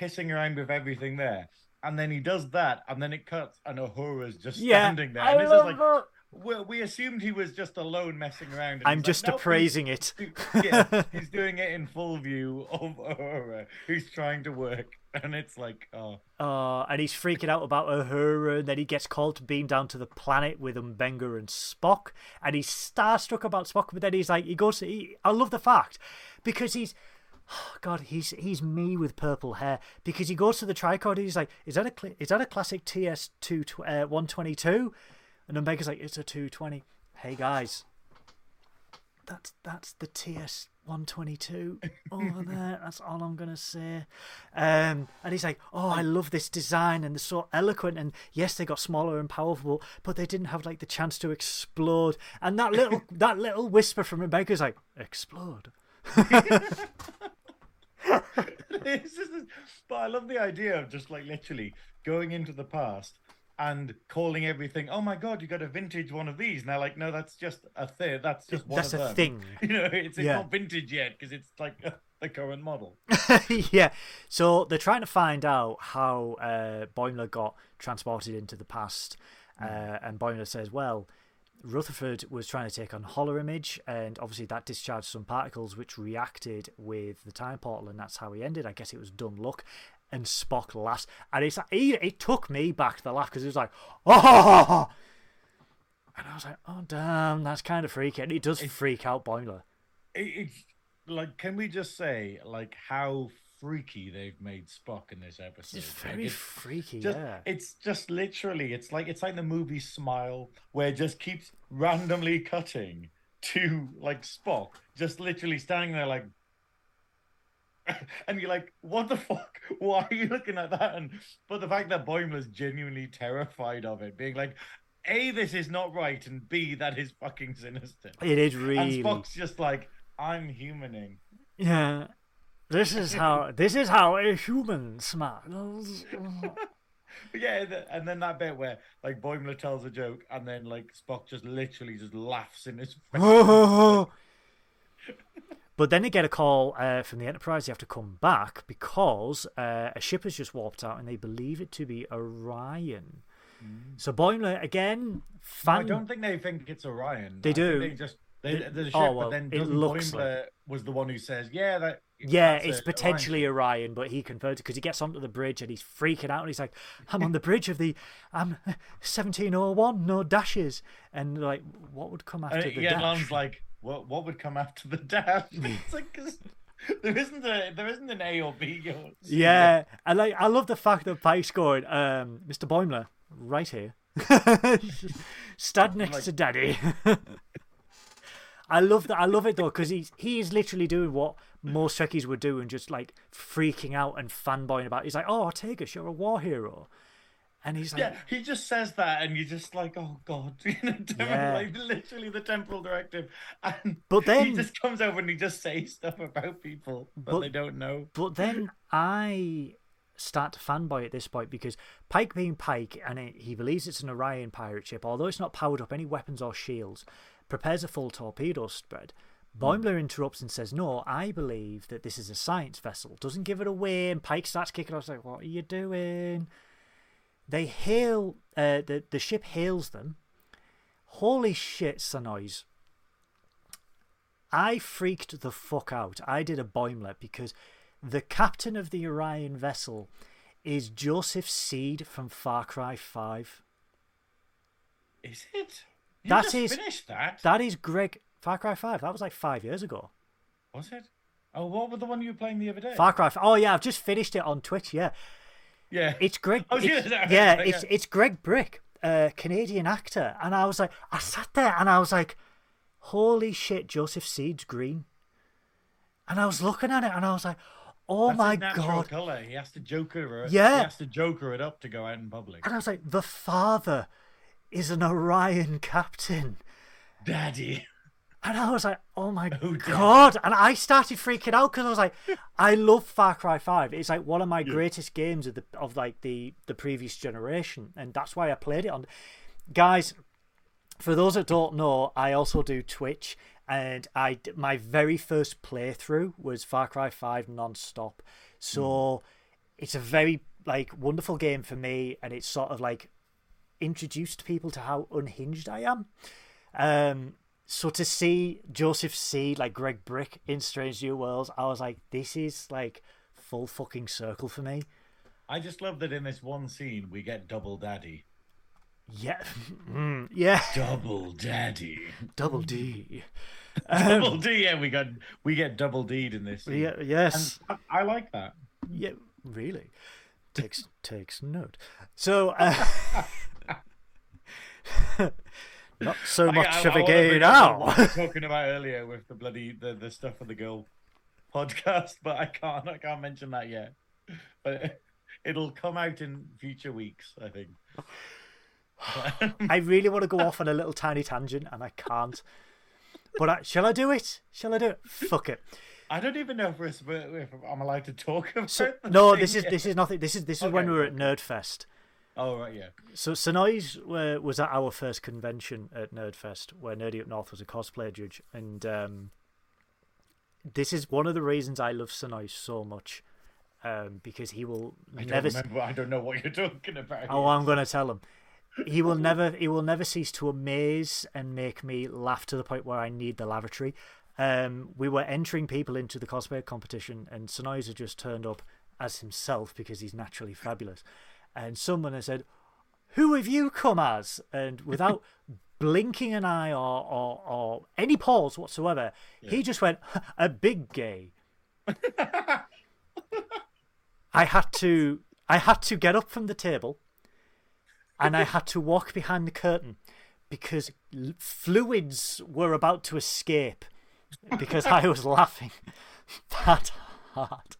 pissing around with everything there. And then he does that, and then it cuts, and Uhura's just Yeah, standing there. I And it's just love like that. We, we assumed he was just alone messing around. I'm like, just "Nope, appraising it. he's- yeah, he's doing it in full view of Uhura, who's trying to work, and it's like, oh, Uh, and he's freaking out about Uhura, and then he gets called to beam down to the planet with M'Benga and Spock, and he's starstruck about Spock, but then he's like, he goes, he, I love the fact, because he's, oh God, he's he's me with purple hair, because he goes to the tricorder, he's like, is that a is that a classic TS two uh, one twenty two, and M'Benga's like, it's a two twenty. Hey guys, that's that's the TS one twenty two over there. That's all I'm gonna say. Um, and he's like, "Oh, I love this design, and they're so eloquent. And yes, they got smaller and powerful, but they didn't have like the chance to explode." And that little that little whisper from Rebecca's like, "Explode." It's just this- but I love the idea of just like literally going into the past and calling everything. Oh my god, you got a vintage one of these. And they're like, no, that's just a thing. That's just one That's of a them." thing. You know, it's, it's Yeah. not vintage yet because it's like the current model. yeah. So they're trying to find out how uh, Boimler got transported into the past, uh, and Boimler says, "Well." Rutherford was trying to take on holo image, and obviously that discharged some particles which reacted with the time portal, and that's how he ended. I guess it was dumb luck. And Spock laughs, and it's he, it took me back to the laugh because it was like, oh, and I was like, oh damn, that's kind of freaky. And it does freak out Boimler. It, it's like, can we just say like how freaky they've made Spock in this episode? It's Like, very it's freaky, just, yeah. It's just literally, it's like it's like the movie Smile, where it just keeps randomly cutting to like Spock, just literally standing there like, and you're like, what the fuck? Why are you looking at that? And but the fact that Boimler's genuinely terrified of it, being like, a, this is not right, and b, that is fucking sinister. It is And really Spock's just like, I'm humaning. Yeah. This is how this is how a human smiles. Yeah, the, and then that bit where like Boimler tells a joke, and then like Spock just literally just laughs in his face. but then they get a call uh, from the Enterprise. They have to come back because uh, a ship has just warped out, and they believe it to be Orion. So Boimler again. Fan... I don't think they think it's Orion. They I do. They just they, there's a ship, oh, well, but then it looks Boimler was the one who says, "Yeah, that." Yeah, that's it's Orion potentially ship." Orion, but he confirmed because he gets onto the bridge and he's freaking out and he's like, "I'm on the bridge of the, I'm 1701, no dashes." And like, what would come after And the yeah, dash? La'an's like, "What? What would come after the dash?" it's like there isn't a there isn't an A or B. Or Yeah, I like. I love the fact that Pike's scored. um, Mr. Boimler, right here, stand next Like- to Daddy. I love that. I love it though because he's he is literally doing what most Trekkies would do and just like freaking out and fanboying about. He's like, "Oh, Ortegas, you're a war hero," and he's like, Yeah, he just says that, and you're just like, "Oh God!" You know, Yeah. like literally the temporal directive, and But then he just comes over and he just says stuff about people that But- they don't know. But then I start to fanboy at this point because Pike being Pike and it, he believes it's an Orion pirate ship, although it's not powered up any weapons or shields, prepares a full torpedo spread. Boimler interrupts and says, No, I believe that this is a science vessel. Doesn't give it away, and Pike starts kicking off, like, What are you doing? They hail, uh, the, the ship hails them. Holy shit, Synoiz. I freaked the fuck out. I did a Boimler because the captain of the Orion vessel is Joseph Seed from Far Cry 5. Is it? You That is- finished that. That is Greg. Far Cry 5. That was like five years ago. Was it? Oh, what was the one you were playing the other day? Far Cry. 5. Oh, yeah, I've just finished it on Twitch. Yeah. yeah. It's Greg. Was it's- gonna yeah, it's it's Greg Bryk, a Canadian actor, and I was like, I sat there and I was like, holy shit, Joseph Seed's green, and I was looking at it and I was like, oh That's my god, color. He has to joker it. Yeah. He has to joker it up to go out in public. and I was like, the father is an Orion captain. Daddy. And I was like, oh my Oh, god. And I started freaking out because I was like, I love Far Cry 5. It's like one of my greatest games of the of like the, the previous generation. And that's why I played it on guys, for those that don't know, I also do Twitch and I my very first playthrough was Far Cry 5 non-stop. So hmm. it's a very like wonderful game for me and it's sort of like introduced people to how unhinged I am. Um, so to see Joseph Seed like Greg Bryk in Strange New Worlds, I was like, this is like full fucking circle for me. I just love that in this one scene we get double daddy. Yeah, Mm, yeah, Double daddy. double D. Double D. Yeah, we got we get double D'd in this. Scene. Yeah, yes, And I, I like that. yeah, really. Takes takes note. So, uh, not so much I, of I a wanna game now. talking about earlier with the bloody the, the stuff of the girl podcast, but I can't I can't mention that yet. But it'll come out in future weeks, I think. I really want to go off on a little tiny tangent, and I can't. But I, shall I do it? Shall I do it? Fuck it. I don't even know if, we're, if I'm allowed to talk about. So, no, this is yet. this is nothing. This is this is when we were at Nerdfest. Oh right, yeah. So Synoiz's uh, was at our first convention at Nerdfest, where Nerdy Up North was a cosplay judge, and um, this is one of the reasons I love Sonoy so much, um, because he will I don't never. remember. I don't know what you're talking about. Oh, I'm going to tell him. He will never. He will never cease to amaze and make me laugh to the point where I need the lavatory. Um, we were entering people into the cosplay competition, and Sonoy's had just turned up as himself because he's naturally fabulous. And someone has said, "Who have you come as?" And without blinking an eye or or, or any pause whatsoever, he just went, "A big gay." I had to I had to get up from the table and I had to walk behind the curtain because l- fluids were about to escape because I was laughing that hard.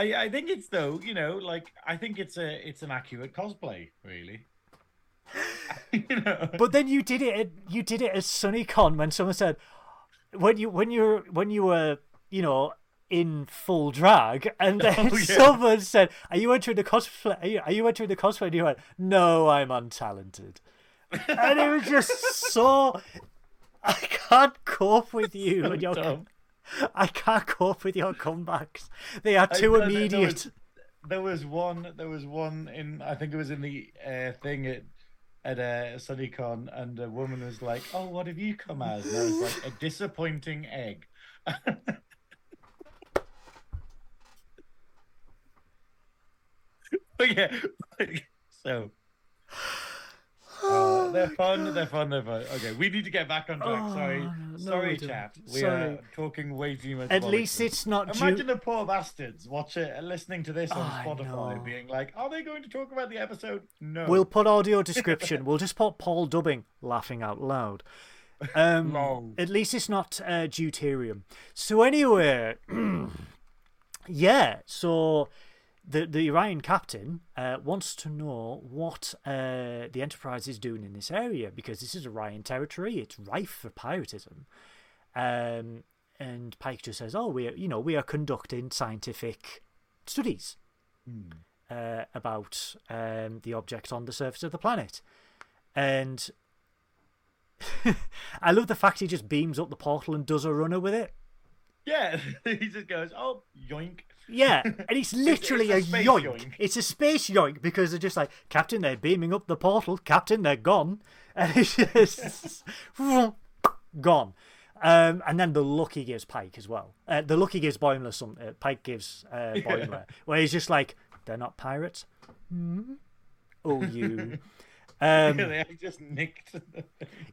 I, I think it's though, you know, like I think it's a it's an accurate cosplay, really. you know. But then you did it you did it as SunnyCon when someone said when you when you're when you were you know in full drag and oh, then Oh, yeah. someone said are you entering the cosplay are you, are you entering the cosplay and you went no I'm untalented and it was just so I can't cope with you and your dumb. I can't cope with your comebacks they are I- too there- there immediate was- There was one. There was one in. I think it was in the uh, thing at at uh, SunnyCon, and a woman was like, "Oh, what have you come as?" And I was like, "A disappointing egg." but yeah, so. Uh, they're fun. They're fun. They're fun. Okay, we need to get back on track. Sorry, Oh, no, sorry, chat. We Sorry. are talking way too much. at least it's not Imagine the poor bastards watch it listening to this on I Spotify, being like, "Are they going to talk about the episode?" No. We'll put audio description. we'll just put Paul dubbing laughing out loud. Um, at least it's not uh, deuterium. So anyway, yeah. So the the Orion captain uh, wants to know what uh, the Enterprise is doing in this area because this is Orion territory. It's rife for piratism. Um, and Pike just says, "Oh, we are, you know we are conducting scientific studies." uh, about um, the object on the surface of the planet. And I love the fact he just beams up the portal and does a runner with it. Yeah, he just goes, "Oh, yoink." Yeah, and it's literally it's a, a space yoink. yoink. It's a space yoink because they're just like, Captain, they're beaming up the portal. Captain, they're gone. And it's just gone. Um, and then the lucky gives Pike as well. Uh, the lucky gives Boimler some. Uh, Pike gives uh, Boimler, where he's just like, "They're not pirates." Hmm? Oh, you. Um, they just nicked.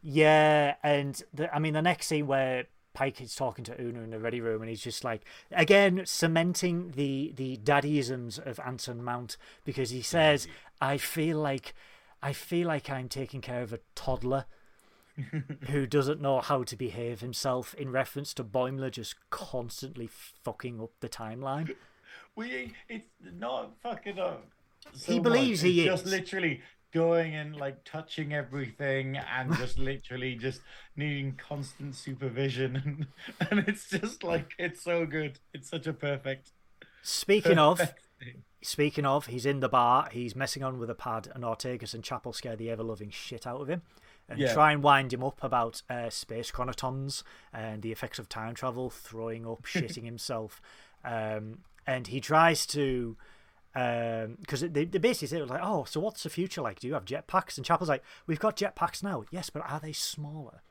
yeah, and the, I mean the next scene where Pike is talking to Una in the ready room, and he's just like again cementing the the daddyisms of Anson Mount because he says, "I feel like, I feel like I'm taking care of a toddler." who doesn't know how to behave himself in reference to Boimler just constantly fucking up the timeline. We it's not fucking up. So he believes much. he it's is. just literally going and like touching everything and just literally just needing constant supervision and, and it's just like it's so good. It's such a perfect. Speaking of, thing. speaking of, he's in the bar. He's messing on with a pad, and Ortegas and Chapel scare the ever-loving shit out of him, and Yeah. try and wind him up about uh, space chronotons and the effects of time travel, throwing up, shitting himself, um, and he tries to. Because they, they basically say, like, oh, so what's the future like? Do you have jetpacks? And Chapel's like, we've got jetpacks now. Yes, but are they smaller?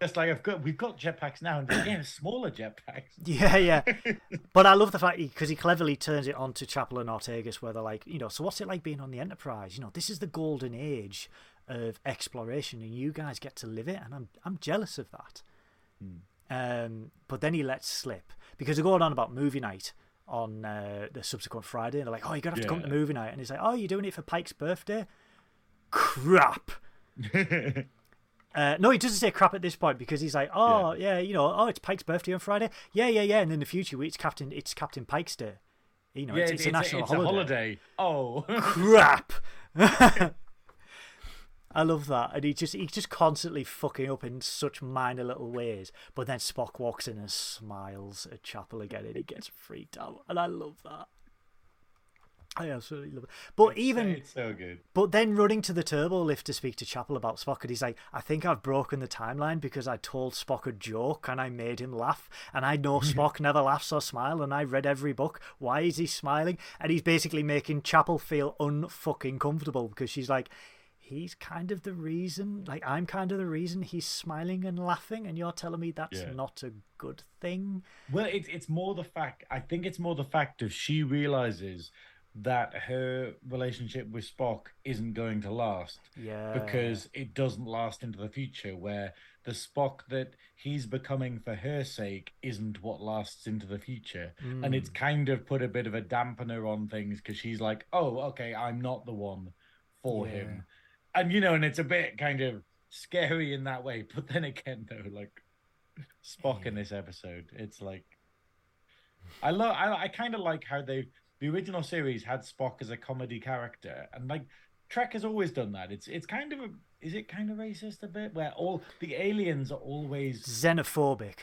Just like I've got, we've got jetpacks now, and yeah, smaller jetpacks. Yeah, yeah. but I love the fact because he, cleverly turns it on to Chapel and Ortegas, where they're like, you know, so what's it like being on the Enterprise? You know, this is the golden age of exploration, and you guys get to live it, and I'm I'm jealous of that. Um, but then he lets slip because they're going on about movie night on uh, the subsequent Friday, and they're like, oh, you're gonna have to come to Yeah. movie night, and he's like, oh, you're doing it for Pike's birthday? Crap. Uh, no, he doesn't say crap at this point because he's like, oh yeah. you know, oh it's Pike's birthday on Friday. Yeah, yeah, yeah. And in the future, it's Captain, it's Captain Pike's day. You know, yeah, it's, it's, a national it's holiday. a holiday. Oh, Crap. I love that, and he just he's just constantly fucking up in such minor little ways. But then Spock walks in and smiles at Chapel again, and he gets freaked out, and I love that. I absolutely love it. But even it's so good. but then running to the turbo lift to speak to Chapel about Spock, and he's like, I think I've broken the timeline because I told Spock a joke and I made him laugh. And I know Spock never laughs or smile, and I read every book. Why is he smiling? And he's basically making Chapel feel unfucking comfortable because she's like, he's kind of the reason, like, I'm kind of the reason he's smiling and laughing, and you're telling me that's Yeah. not a good thing. Well, it's it's more the fact. I think it's more the fact of she realizes that her relationship with Spock isn't going to last Yeah. because it doesn't last into the future. Where the Spock that he's becoming for her sake isn't what lasts into the future, and it's hmm. kind of put a bit of a dampener on things because she's like, "Oh, okay, I'm not the one for Yeah. him," and you know, and it's a bit kind of scary in that way. But then again, though, like Spock in this episode, it's like I love. I, I kind of like how they the original series had Spock as a comedy character, and like Trek has always done that. It's it's kind of a, is it kind of racist a bit where all the aliens are always Xenophobic.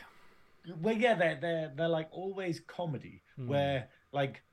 well yeah they're they're they're like always comedy hmm. where like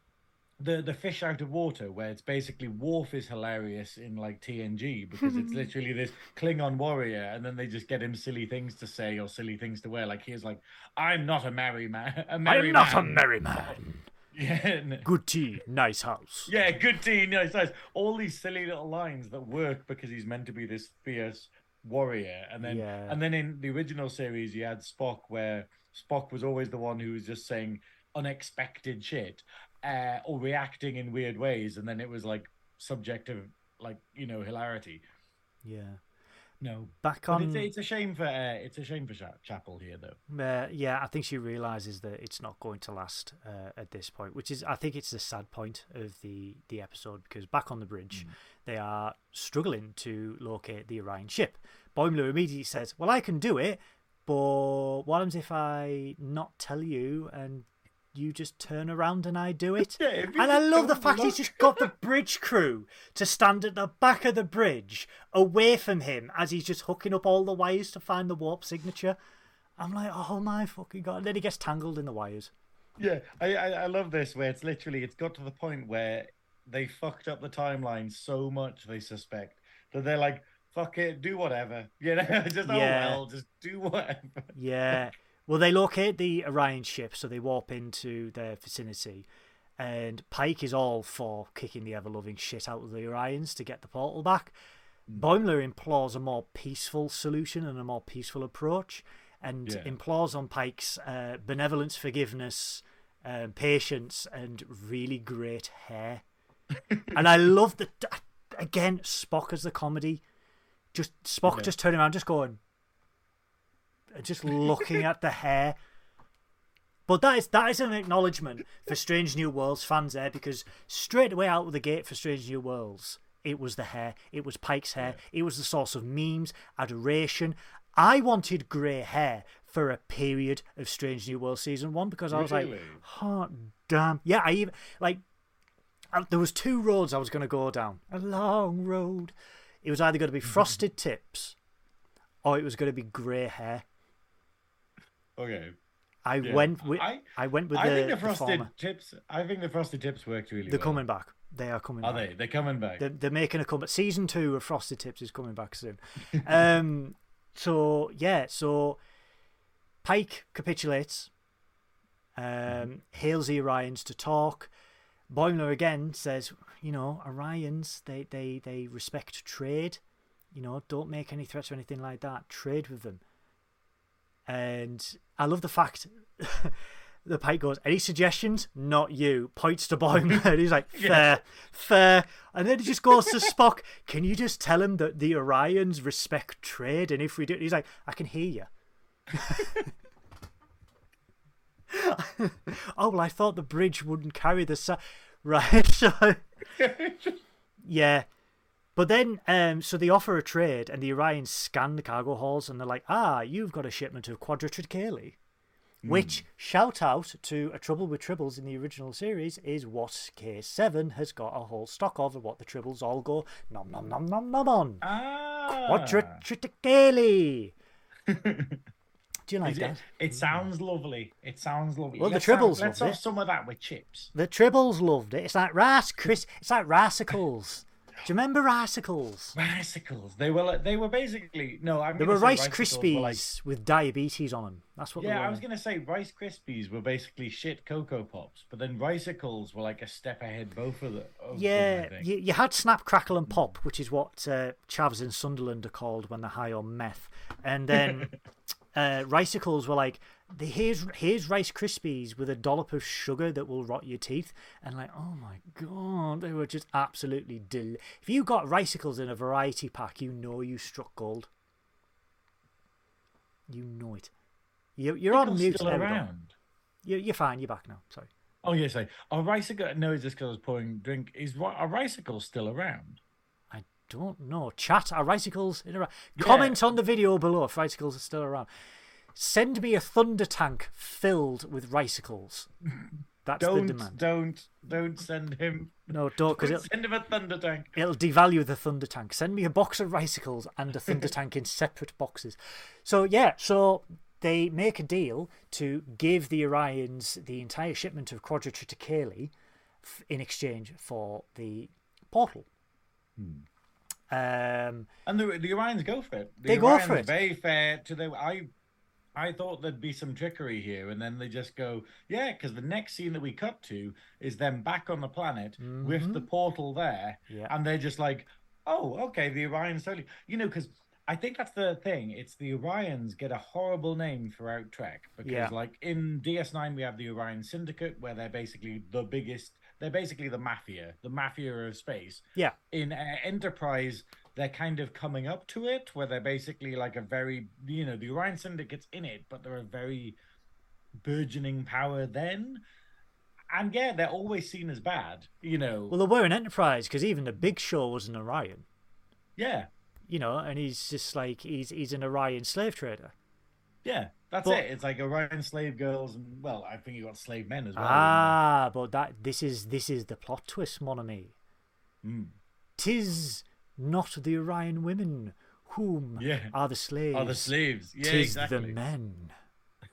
the the fish out of water where it's basically Worf is hilarious in like TNG because it's literally this Klingon warrior and then they just get him silly things to say or silly things to wear like he's like I'm not a merry man a merry I'm not a merry man. yeah Good tea, nice house. yeah good tea nice nice all these silly little lines that work because he's meant to be this fierce warrior and then Yeah. and then in the original series you had Spock where Spock was always the one who was just saying unexpected shit uh, or reacting in weird ways and then it was like subjective, like you know hilarity Yeah. no Back on. it's, it's a shame for uh, it's a shame for Cha- Chapel here though Uh, yeah, I think she realizes that it's not going to last uh, at this point, which is I think it's the sad point of the the episode because back on the bridge, they are struggling to locate the Orion ship. Boimler immediately says, "Well, I can do it, but what happens if I not tell you and you just turn around and I do it?" Yeah, and I love the fact he's just got the bridge crew to stand at the back of the bridge away from him as he's just hooking up all the wires to find the warp signature. I'm like, oh my fucking god! And then he gets tangled in the wires. Yeah, I, I I love this where it's literally it's got to the point where they fucked up the timeline so much they suspect that they're like, fuck it, do whatever. You know, just oh Yeah. oh well, just do whatever. Yeah. Well, they locate the Orion ship, so they warp into their vicinity. And Pike is all for kicking the ever loving shit out of the Orions to get the portal back. Boimler implores a more peaceful solution and a more peaceful approach. and Yeah. implores on Pike's uh, benevolence, forgiveness, um, patience, and really great hair. and I love that, again Spock as the comedy. Just Spock Yeah. just turning around, just going, just looking at the hair. But that is that is an acknowledgement for Strange New Worlds fans there because straight away out of the gate for Strange New Worlds, it was the hair, it was Pike's hair, it was the source of memes, adoration. I wanted grey hair for a period of Strange New World season one because I was like, Really? hot damn, yeah. I even like uh, there was two roads I was going to go down, a long road. It was either going to be frosted tips, or it was going to be grey hair. Okay. I Yeah. went with I- I, went with I the, think the the frosted former. tips. I think the frosted tips worked really They're well. coming back. They are coming back. Are back. they? They're coming back. They're, they're making a comeback. Season two of Frosted Tips is coming back soon. um, so yeah, so Pike capitulates, um, hails the Orions to talk. Boimler again says, you know, Orions they they they respect trade. You know, don't make any threats or anything like that. Trade with them. And I love the fact the Pike goes, any suggestions? Not you. Points to Boimler. and he's like, fair, fair. And then he just goes to Spock, can you just tell him that the Orions respect trade? And if we do, he's like, I can hear you. oh, well, I thought the bridge wouldn't carry the. Sa-. Right. So, yeah. But then, um, so they offer a trade, and the Orions scan the cargo halls, and they're like, "Ah, you've got a shipment of quadrotriticale." Which shout out to a trouble with tribbles in the original series is what K7 has got a whole stock of, and what the tribbles all go nom nom nom nom nom on. ah. Quadrotriticale. Do you like it, that? it sounds lovely. It sounds lovely. Well, the let's have- Tribbles Let's loved have it. some of that with chips. The tribbles loved it. It's like rice, Chris. It's like ricicles. Do you remember ricicles? Ricicles. They were. like- They were basically no. I'm They were Rice Krispies like- with diabetes on them. That's what they yeah. I was gonna say Rice Krispies were basically shit Cocoa Pops, but then Ricicles were like a step ahead. Both of the. Of Yeah, them, you, you had Snap, Crackle, and Pop, which is what uh, Chavs in Sunderland are called when they're high on meth. And then uh, Ricicles were like, the, here's, here's Rice Krispies with a dollop of sugar that will rot your teeth. And like, oh my God, they were just absolutely del. If you got Ricicles in a variety pack, you know you struck gold. You know it. You, you're on mute. still There we go. around. You're, you're fine. You're back now. Sorry. Oh yes, I. Are Ricicle? No, it's just because I was pouring drink. Is are Ricicles still around? I don't know. Chat, are Ricicles in around? Comment on the video below if Ricicles are still around. Send me a thunder tank filled with Ricicles. That's Don't, the demand. don't, don't send him. No, don't, because Don't it'll, send him a thunder tank. it'll devalue the thunder tank. Send me a box of Ricicles and a thunder tank in separate boxes. So, yeah, so they make a deal to give the Orions the entire shipment of Quadrotriticale f- in exchange for the portal. Um, And the the Orions go for it. The They go for it. Very fair to the. I I thought there'd be some trickery here, and then they just go, yeah, because the next scene that we cut to is them back on the planet with the portal there, Mm-hmm. Yeah. and they're just like, oh, okay, the Orions totally, you know, because. I think that's the thing. It's the Orions get a horrible name throughout Trek because, Yeah. like in DS9, we have the Orion Syndicate, where they're basically the biggest. They're basically the mafia, the mafia of space yeah. in uh, Enterprise, they're kind of coming up to it, where they're basically like a very, you know, the Orion Syndicate's in it, but they're a very burgeoning power then. And yeah, they're always seen as bad, you know. Well, they were an Enterprise because even the Big Show was an Orion. yeah, you know, and he's just like he's he's an Orion slave trader. yeah, that's But- it. It's like Orion slave girls, and well, I think you got slave men as well. Ah, but that this is this is the plot twist, mon ami. Mm. Tis not the Orion women whom Yeah. are the slaves. Are the slaves? Yeah, Tis exactly. the men.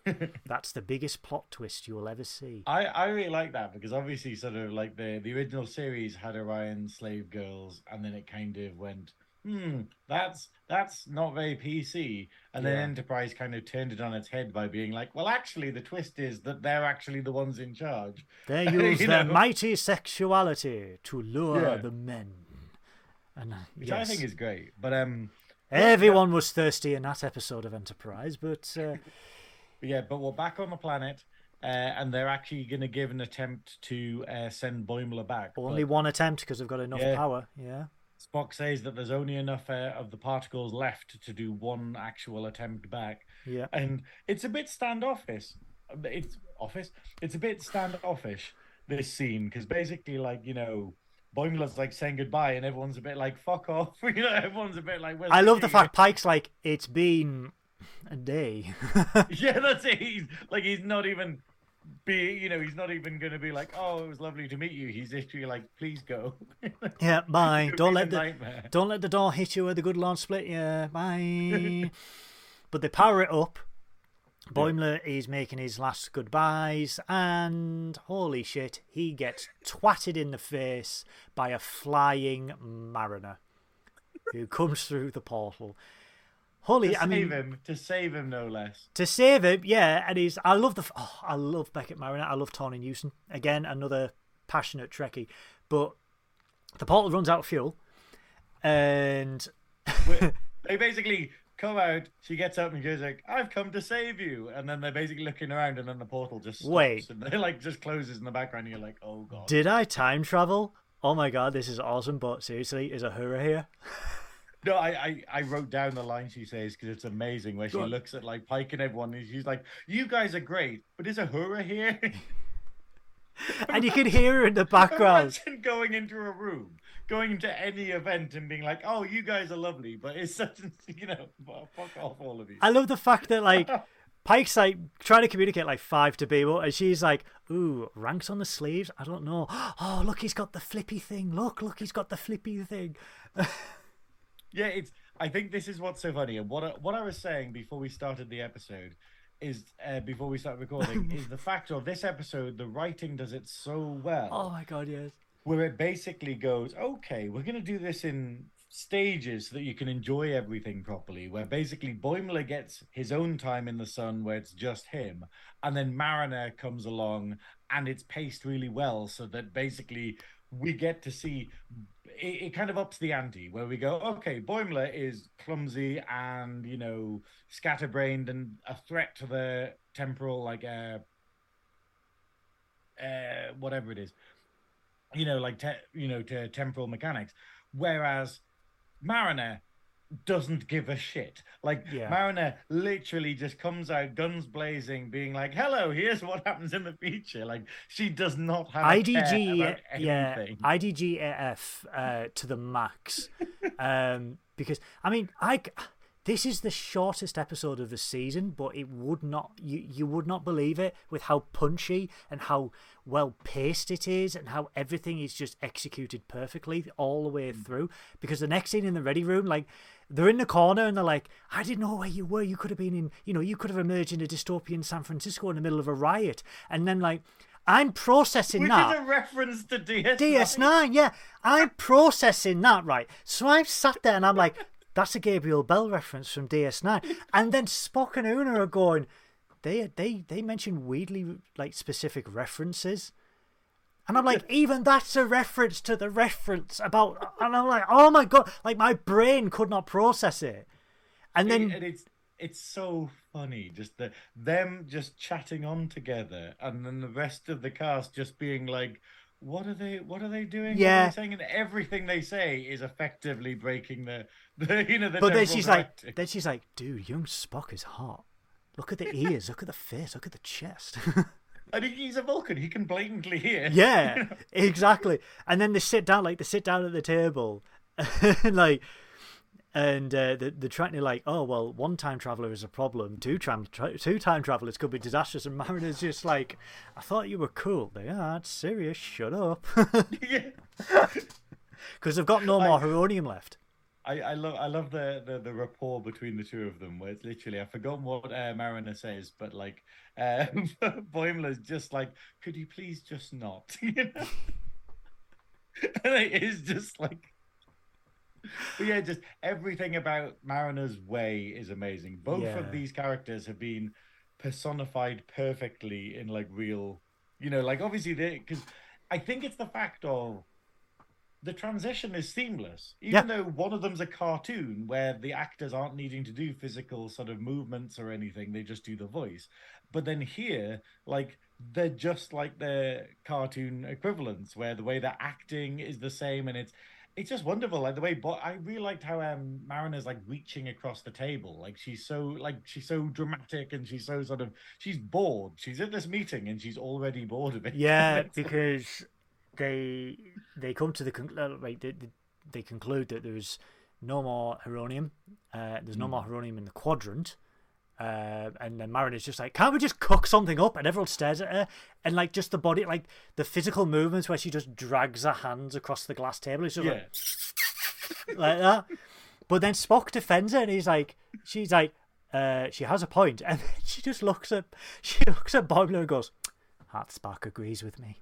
That's the biggest plot twist you'll ever see. I, I really like that because obviously sort of like the the original series had Orion slave girls and then it kind of went hmm that's that's not very PC and then Enterprise kind of turned it on its head by being like well actually the twist is that they're actually the ones in charge They use their know? mighty sexuality to lure Yeah. the men. And uh, which yes. I think is great but um Everyone was thirsty in that episode of Enterprise, but uh, yeah, but we're back on the planet, uh, and they're actually going to give an attempt to uh, send Boimler back. only but one attempt because they've got enough Yeah. power. Yeah. Spock says that there's only enough uh, of the particles left to do one actual attempt back, Yeah. and it's a bit standoffish. It's office. It's a bit standoffish this scene because basically, like you know. Boimler's like saying goodbye, and everyone's a bit like "fuck off." You know, everyone's a bit like. "Where's I love the Mickey?" fact Pike's like, it's been a day. Yeah, that's it. He's like he's not even be you know, he's not even gonna be like, Oh, it was lovely to meet you. He's literally like, please go. yeah, bye. Don't let the nightmare. don't let the door hit you where the good Lord split you. Bye. but they power it up. Boimler is making his last goodbyes, and holy shit, he gets twatted in the face by a flying mariner who comes through the portal. Holy, to I mean, save him, to save him no less. to save him, yeah, and he's. I love the. Oh, I love Beckett Mariner. I love Tawny Newsome. Again, another passionate Trekkie. But the portal runs out of fuel, and they basically come out, she gets up and goes like, I've come to save you and then they're basically looking around and then the portal just stops Wait. and they like just closes in the background and you're like, Oh god. did I time travel? Oh my god, this is awesome. But seriously, is Uhura here? No, I, I, I wrote down the line she says because it's amazing where she Go looks at like Pike and everyone and she's like, "You guys are great, but is Uhura here?" And you can hear her in the background. Imagine going into a room, going to any event and being like, "Oh, you guys are lovely," but it's such, a, you know, fuck off, all of you. I love the fact that like Pike's like trying to communicate like five to Beeble, and she's like, "Ooh, ranks on the sleeves. I don't know. Oh, look, he's got the flippy thing. Look, look, he's got the flippy thing." Yeah, it's. I think this is what's so funny, and what I, what I was saying before we started the episode is uh, before we start recording is the fact of this episode. The writing does it so well. Oh my god, yes. Where it basically goes, okay, we're going to do this in stages so that you can enjoy everything properly. Where basically Boimler gets his own time in the sun where it's just him, and then Mariner comes along and it's paced really well so that basically we get to see it, it kind of ups the ante where we go, okay, Boimler is clumsy and you know scatterbrained and a threat to the temporal like uh uh whatever it is you know, like te- you know, to temporal mechanics. Whereas Mariner doesn't give a shit. Like Yeah. Mariner literally just comes out guns blazing, being like, "Hello, here's what happens in the future." Like she does not have IDG, yeah. IDGAF uh, to the max. um, because I mean, I this is the shortest episode of the season, but it would not you you would not believe it with how punchy and how well paced it is, and how everything is just executed perfectly all the way mm. through. Because the next scene in the ready room, like. They're in the corner and they're like, I didn't know where you were. You could have been in, you know, you could have emerged in a dystopian San Francisco in the middle of a riot. And then, like, I'm processing Which that. is a reference to DS9. DS9, yeah. I'm processing that, right? So I've sat there and I'm like, that's a Gabriel Bell reference from DS9. And then Spock and Una are going, they they they mention weirdly like specific references. And I'm like, even that's a reference to the reference about and I'm like, oh my god, like my brain could not process it. And then and it's it's so funny just the them just chatting on together and then the rest of the cast just being like what are they what are they doing Yeah. they saying and everything they say is effectively breaking the, the you know the but then she's like then she's like, dude, young Spock is hot. Look at the ears, look at the face, look at the chest. I think he's a Vulcan he can blatantly hear Yeah, exactly. And then they sit down, like they sit down at the table, and like, and uh, they- they're trying to like, oh well, one time traveler is a problem. Two time tra- two time travelers could be disastrous. And Mariner's just like, I thought you were cool. They are it's serious. Shut up, because they've got no more Heronium left. I, I love I love the, the the rapport between the two of them where it's literally I've forgotten what uh, Mariner says but like uh, Boimler's just like could you please just not you know and it is just like but yeah just everything about Mariner's way is amazing both Yeah. of these characters have been personified perfectly in like real you know like obviously they because I think it's the fact of the transition is seamless. Even Yeah. though one of them's a cartoon where the actors aren't needing to do physical sort of movements or anything, they just do the voice. But then here, like they're just like their cartoon equivalents, where the way they're acting is the same, and it's it's just wonderful. Like the way, but I really liked how um Mariner's like reaching across the table. Like she's so like she's so dramatic, and she's so sort of she's bored. She's in this meeting, and she's already bored of it. Yeah, because they they come to the con- uh, they, they- conclude that there's no more heronium. Uh, there's no Mm. more heronium in the quadrant. Uh, and then Mariner's just like, can't we just cook something up? And everyone stares at her, and like just the body, like the physical movements where she just drags her hands across the glass table. It's just yeah. like, like that. But then Spock defends her, and he's like, she's like, uh, she has a point, and then she just looks at, she looks at Boimler and goes, "Heart Spock agrees with me."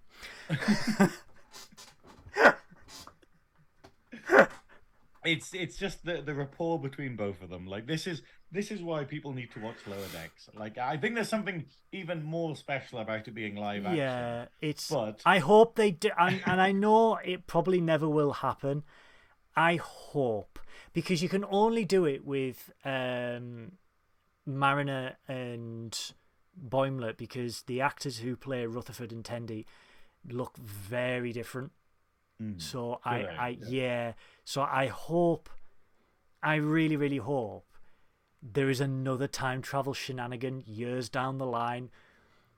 it's it's just the the rapport between both of them like this is this is why people need to watch lower decks like i think there's something even more special about it being live action Yeah, it's. but I hope they do, and, and I know it probably never will happen. I hope because you can only do it with um, Mariner and Boimler because the actors who play Rutherford and Tendi look very different. Mm. So I, I yeah. yeah. So I hope, I really, really hope there is another time travel shenanigan years down the line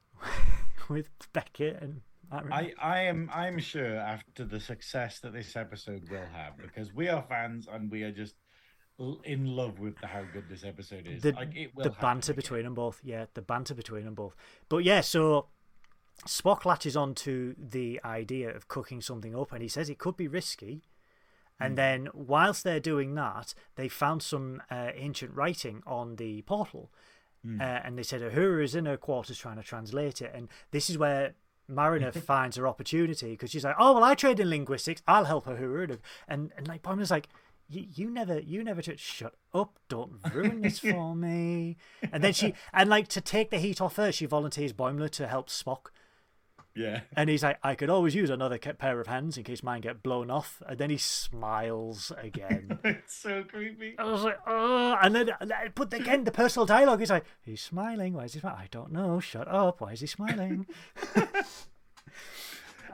with Beckett and I, I am I'm sure after the success that this episode will have because we are fans and we are just in love with how good this episode is. the, like it will the banter again. between them both. Yeah, the banter between them both. But yeah, so Spock latches on to the idea of cooking something up, and he says it could be risky. And Hmm. then, whilst they're doing that, they found some uh, ancient writing on the portal, Hmm. uh, and they said Uhura is in her quarters trying to translate it. And this is where Mariner finds her opportunity because she's like, "Oh well, I trade in linguistics. I'll help Uhura." And and like Boimler's like, you, you never you never t- shut up don't ruin this for me and then she and like to take the heat off her she volunteers boimler to help spock Yeah. and he's like i could always use another pair of hands in case mine get blown off. And then he smiles again. It's so creepy. i was like oh and then but again the personal dialogue is like he's smiling. Why is he smiling i don't know. Shut up. Why is he smiling?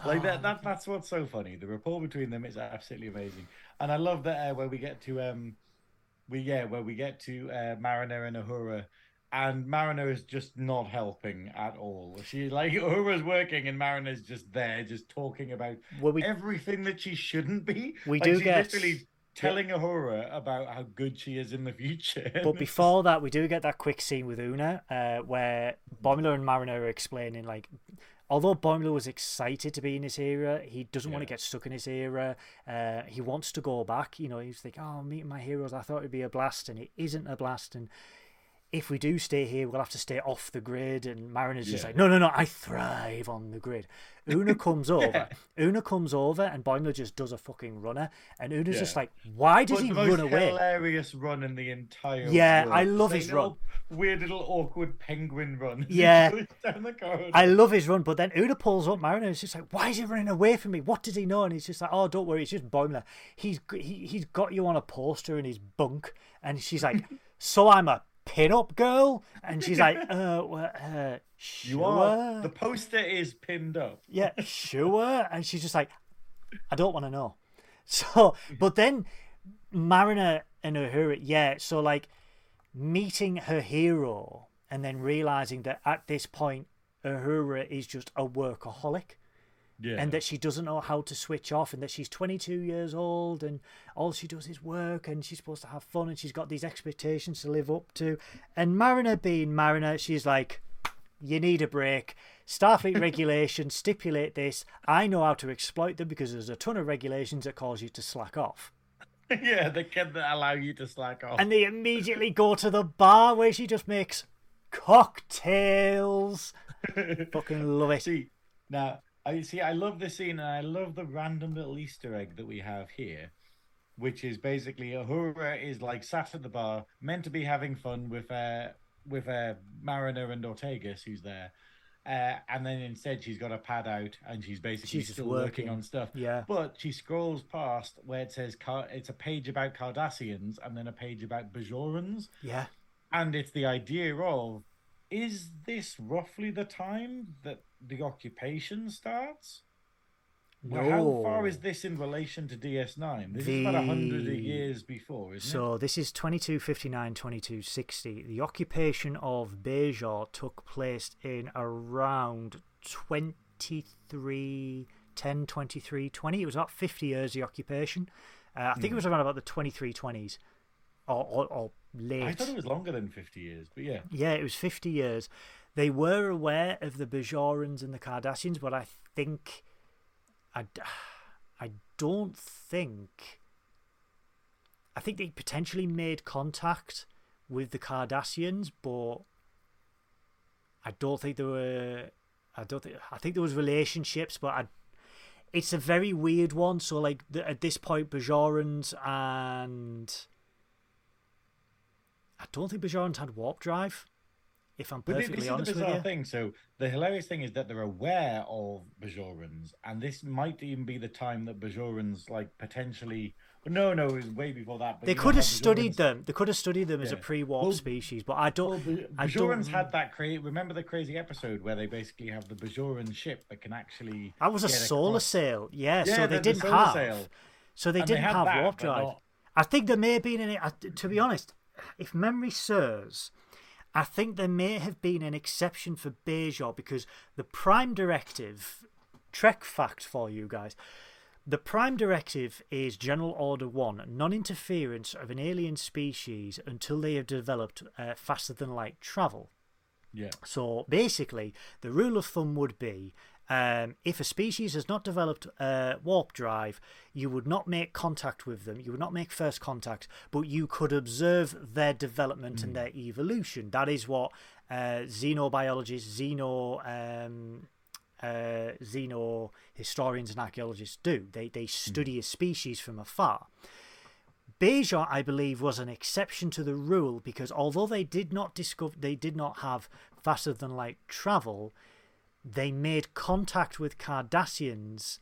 Like that, that that's what's so funny. The rapport between them is absolutely amazing. And i love that uh, where we get to um we yeah where we get to uh, mariner and Uhura and mariner is just not helping at all she like Uhura's working and mariner's just there just talking about well we everything that she shouldn't be We like, do she's get- literally telling Uhura about how good she is in the future But before that, we do get that quick scene with Una, uh, where Boimler and Mariner are explaining, like, although Boimler was excited to be in this era, he doesn't want to get stuck in this era. Uh, he wants to go back. You know, he's like, oh, meeting my heroes, I thought it'd be a blast, and it isn't a blast. And if we do stay here, we'll have to stay off the grid. And Mariner's just like, no, no, no, I thrive on the grid. Una comes over. Una comes over, and Boimler just does a fucking runner. And Una's just like, why does But he the most run away? hilarious run in the entire Yeah, world. I love his little Weird little awkward penguin run. Yeah. down the corridor. I love his run, but then Una pulls up Mariner and just like, "Why is he running away from me? What does he know?" And he's just like, "Oh, don't worry, it's just Boimler. He's he, he's got you on a poster in his bunk." And she's like, "So I'm a pin-up girl?" And she's like, "Uh, uh sure." You are. The poster is pinned up. yeah, sure. And she's just like, I don't want to know. So, but then Mariner and Uhura, yeah. So like meeting her hero and then realizing that at this point Uhura is just a workaholic Yeah. and that she doesn't know how to switch off and that she's 22 years old and all she does is work and she's supposed to have fun and she's got these expectations to live up to. And mariner being mariner she's like you need a break. Starfleet regulations stipulate this. I know how to exploit them because there's a ton of regulations that cause you to slack off. Yeah, the kid that allow you to slack off. and they immediately go to the bar where she just makes cocktails. Fucking love it. See now, I see. I love this scene, and I love the random little Easter egg that we have here, which is basically Uhura is like sat at the bar, meant to be having fun with uh with uh Mariner and Ortegas, who's there, Uh, and then instead, she's got a pad out and she's basically She's just still working. working. on stuff. Yeah. But she scrolls past where it says Car- it's a page about Cardassians and then a page about Bajorans. Yeah. And it's the idea of is this roughly the time that the occupation starts? Well, how far is this in relation to DS9? This is about a hundred years before, isn't it? So this is 2259, 2260. The occupation of Bajor took place in around 23, 10, 23, 20. It was about 50 years, the occupation. Uh, I think it was around about the 2320s or, or, or late. I thought it was longer than 50 years, but yeah. Yeah, it was 50 years. They were aware of the Bajorans and the Cardassians, but I think. I, I don't think. I think they potentially made contact with the Cardassians, but I don't think there were. I don't think. I think there was relationships, but I. It's a very weird one. So, like the, at this point, Bajorans and I don't think Bajorans had warp drive. If I'm perfectly this is honest the with bizarre you, thing. So the hilarious thing is that they're aware of Bajorans, and this might even be the time that Bajorans like potentially. No, no, it was way before that. They could have studied Bajorans- them. They could have studied them as a pre-warp Well- species, but I don't. Well, I Bajorans don't- had that crazy. Remember the crazy episode where they basically have the Bajoran ship that can actually. That was a solar across- sail. Yeah, Yeah, so they didn't solar have. sail. So they And didn't had have that, warp drive. not- I think there may have been an. uh, To be honest, if memory serves, I think there may have been an exception for Bajor because the Prime Directive, Trek fact for you guys, the Prime Directive is General Order 1 non interference of an alien species until they have developed uh, faster than light travel. Yeah. So basically, the rule of thumb would be um, if a species has not developed uh, warp drive, you would not make contact with them. You would not make first contact, but you could observe their development and their evolution. That is what uh, xenobiologists, xeno. Um, uh, xeno historians and archaeologists do. They they study a species from afar. Bajor, I believe, was an exception to the rule because although they did not discover, they did not have faster than light travel, they made contact with Cardassians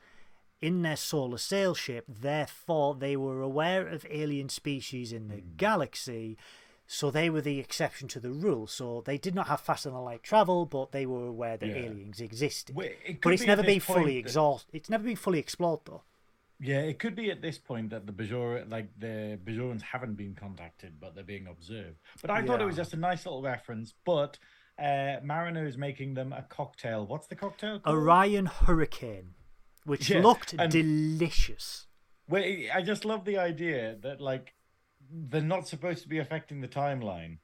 in their solar sail ship. Therefore, they were aware of alien species in the hmm. galaxy. So they were the exception to the rule. So they did not have faster than light travel, but they were aware that Yeah. aliens existed. Wait, it but it's be never been fully that- exhaust. It's never been fully explored though. Yeah, it could be at this point that the Bajor, like the Bajorans, haven't been contacted, but they're being observed. But I thought it was just a nice little reference. But uh, Mariner is making them a cocktail. What's the cocktail? called? Orion Hurricane, which Yeah, looked delicious. Wait, I just love the idea that like they're not supposed to be affecting the timeline.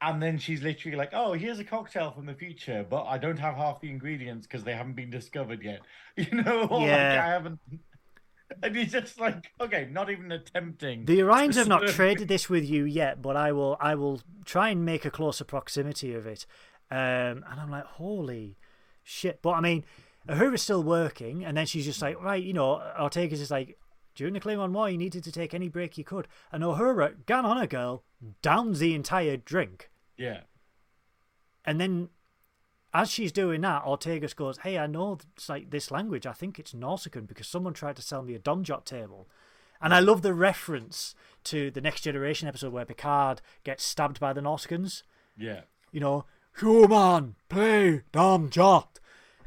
And then she's literally like, "Oh, here's a cocktail from the future, but I don't have half the ingredients because they haven't been discovered yet." You know, or like I haven't. And he's just like, okay, not even attempting. The Orions have not traded this with you yet, but I will. I will try and make a closer proximity of it. Um, and I'm like, holy shit! But I mean, Uhura's still working, and then she's just like, right, you know, Ortega's just like, during the Klingon War, you needed to take any break you could, and Uhura, gan on a girl, downs the entire drink, Yeah, and then. As she's doing that, Ortegas goes, "Hey, I know it's like this language. I think it's Nausicaan because someone tried to sell me a Domjot table." And I love the reference to the Next Generation episode where Picard gets stabbed by the Nausicaans. yeah. You know, human, play Domjot.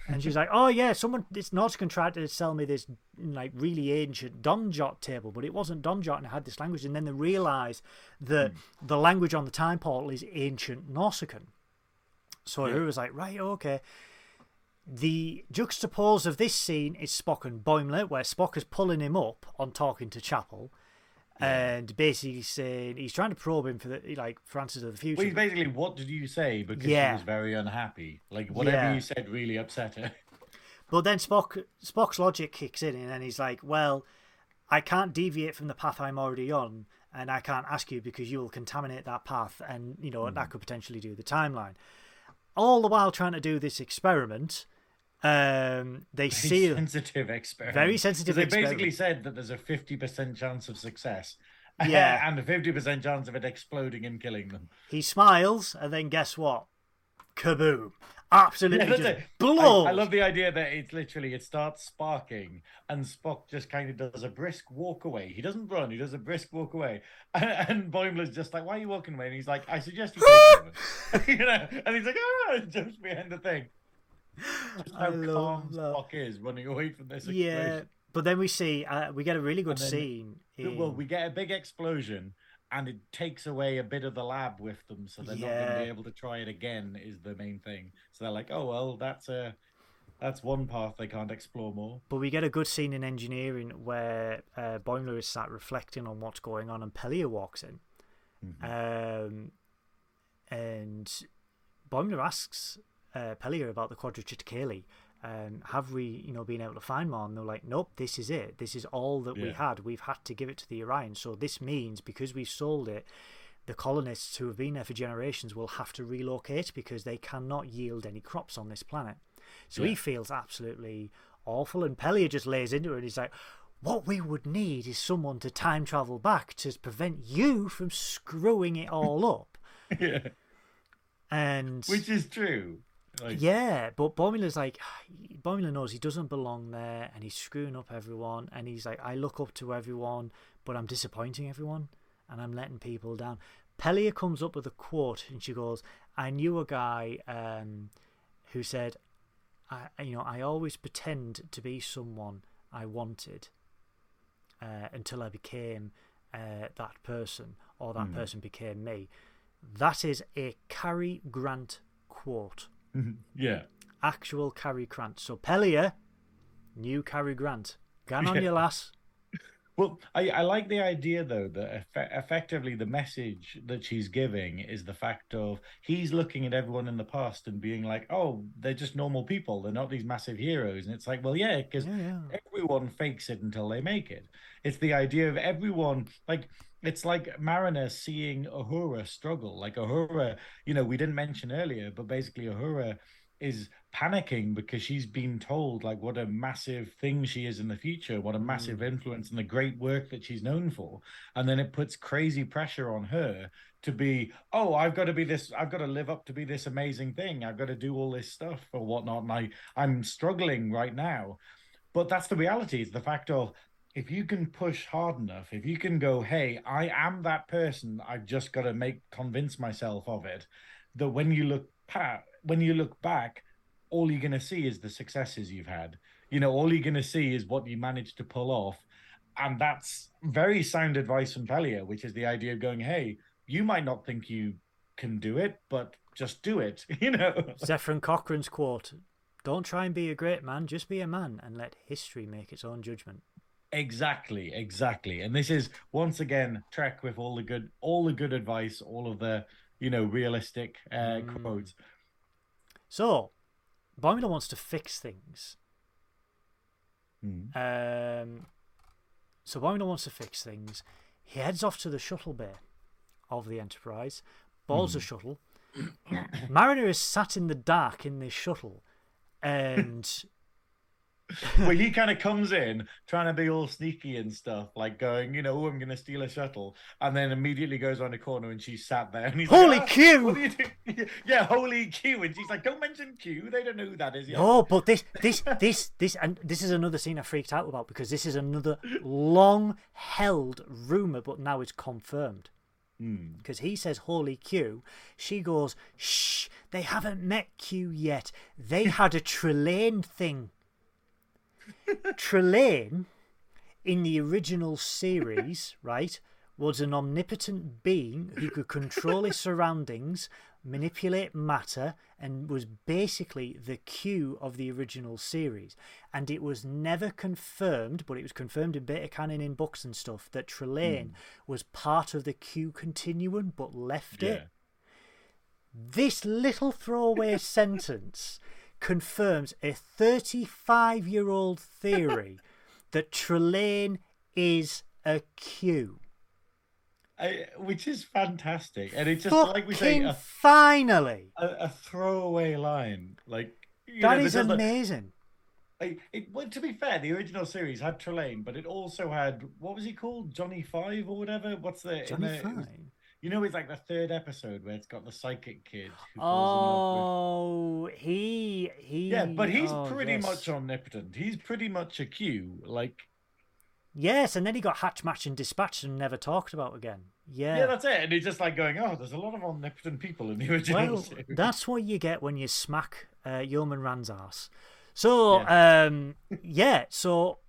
And she's like, oh yeah, someone, this Nausicaan tried to sell me this like really ancient Domjot table, but it wasn't Domjot and it had this language. And then they realise that hmm. the language on the time portal is ancient Nausicaan. So Yeah. Was like, right, okay. The juxtapose of this scene is Spock and Boimler, where Spock is pulling him up on talking to Chapel. And basically saying he's trying to probe him for the like for answers of the future. Well, he's basically, what did you say? Because Yeah. she was very unhappy. Like whatever Yeah. you said really upset her. But then Spock Spock's logic kicks in, and then he's like, "Well, I can't deviate from the path I'm already on, and I can't ask you because you will contaminate that path, and you know that mm. could potentially do the timeline." All the while trying to do this experiment, um, they Very seal sensitive experiment. Very sensitive They basically said that there's a fifty percent chance of success. Yeah. and a fifty percent chance of it exploding and killing them. He smiles, and then guess what? Kaboom! Absolutely Yeah, just blows. I, I love the idea that it's literally it starts sparking and Spock just kind of does a brisk walk away. He doesn't run, he does a brisk walk away. And, and Boimler's just like, Why are you walking away? And he's like, I suggest you take you know, and he's like, ah and jumps behind the thing. Just how love calm that. Spock is running away from this yeah, but then we see uh, we get a really good then- scene. Well, we get a big explosion and it takes away a bit of the lab with them, so they're not going to be able to try it again. Is the main thing. So they're like, oh well, that's a that's one path they can't explore more. But we get a good scene in engineering where uh, Boimler is sat reflecting on what's going on, and Pelia walks in. Um, and Boimler asks uh, Pelia about the quadrotriticale. Um, have we, you know, been able to find more? And they're like, nope, this is it. This is all that we had. We've had to give it to the Orion. So this means because we've sold it, the colonists who have been there for generations will have to relocate because they cannot yield any crops on this planet. So he feels absolutely awful. And Pelia just lays into it and he's like, what we would need is someone to time travel back to prevent you from screwing it all up. yeah, And which is true. Like, yeah, but Boimler's like, Boimler knows he doesn't belong there and he's screwing up everyone. And he's like, I look up to everyone, but I'm disappointing everyone and I'm letting people down. Pelia comes up with a quote and she goes, I knew a guy um, who said, I, you know, I always pretend to be someone I wanted uh, until I became uh, that person or that person became me. That is a Cary Grant quote yeah, actual Cary Grant. So Pelia, new Cary Grant. Gan on Yeah. your lass. Well, I, I like the idea though that effe- effectively the message that she's giving is the fact of he's looking at everyone in the past and being like, oh, they're just normal people. They're not these massive heroes. And it's like, well, yeah, because Yeah, yeah. everyone fakes it until they make it. It's the idea of everyone like it's like Mariner seeing Uhura struggle. Like Uhura, you know, we didn't mention earlier, but basically Uhura is panicking because she's been told like what a massive thing she is in the future, what a massive mm. influence and the great work that she's known for. And then it puts crazy pressure on her to be, oh, I've got to be this, I've got to live up to be this amazing thing. I've got to do all this stuff or whatnot. And I, I'm struggling right now. But that's the reality. It's the fact of if you can push hard enough, if you can go, hey, I am that person, I've just got to make convince myself of it. That when you look pa- when you look back, all you're gonna see is the successes you've had. You know, all you're gonna see is what you managed to pull off. And that's very sound advice from Pelia, which is the idea of going, hey, you might not think you can do it, but just do it. You know. Zefram Cochrane's quote Don't try and be a great man, just be a man and let history make its own judgment. Exactly, exactly. And this is once again Trek with all the good all the good advice, all of the, you know, realistic uh quotes. So, Boimler wants to fix things. Mm. Um, so Boimler wants to fix things. He heads off to the shuttle bay of the Enterprise, boards the shuttle. Mariner is sat in the dark in this shuttle, and Well, he kind of comes in trying to be all sneaky and stuff, like going, you know, oh, I'm going to steal a shuttle, and then immediately goes around a corner and she's sat there, and he's Holy like, "Ah, Q!" What are you doing? yeah, holy Q, and she's like, don't mention Q, they don't know who that is yet. Oh, but this, this, this, this, and this is another scene I freaked out about because this is another long-held rumor, but now it's confirmed. Hmm. Because he says, "Holy Q," she goes, "Shh, they haven't met Q yet. They had a Trelane thing." Trelane, in the original series, right, was an omnipotent being who could control his surroundings, manipulate matter, and was basically the Q of the original series. And it was never confirmed, but it was confirmed in beta canon in books and stuff, that Trelane hmm. was part of the Q continuum but left Yeah. it. This little throwaway sentence confirms a 35 year old theory that Trelane is a Q. I, which is fantastic, and it's just Fucking like we say, a, finally! a, a throwaway line, like That know, is amazing. Like, it, well, to be fair, the original series had Trelane, but it also had what was he called, Johnny Five or whatever? What's the Johnny the- Fine. You know, it's like the third episode where it's got the psychic kid. Who falls in love Oh, he he. Yeah, but he's oh, pretty yes. much omnipotent. He's pretty much a Q. Like, Yes, and then he got hatch, match, and dispatched and never talked about again. yeah, Yeah. that's it. And he's just like going, oh, there's a lot of omnipotent people in the original well, series. that's what you get when you smack uh, Yeoman Rand's ass. So, um, yeah, so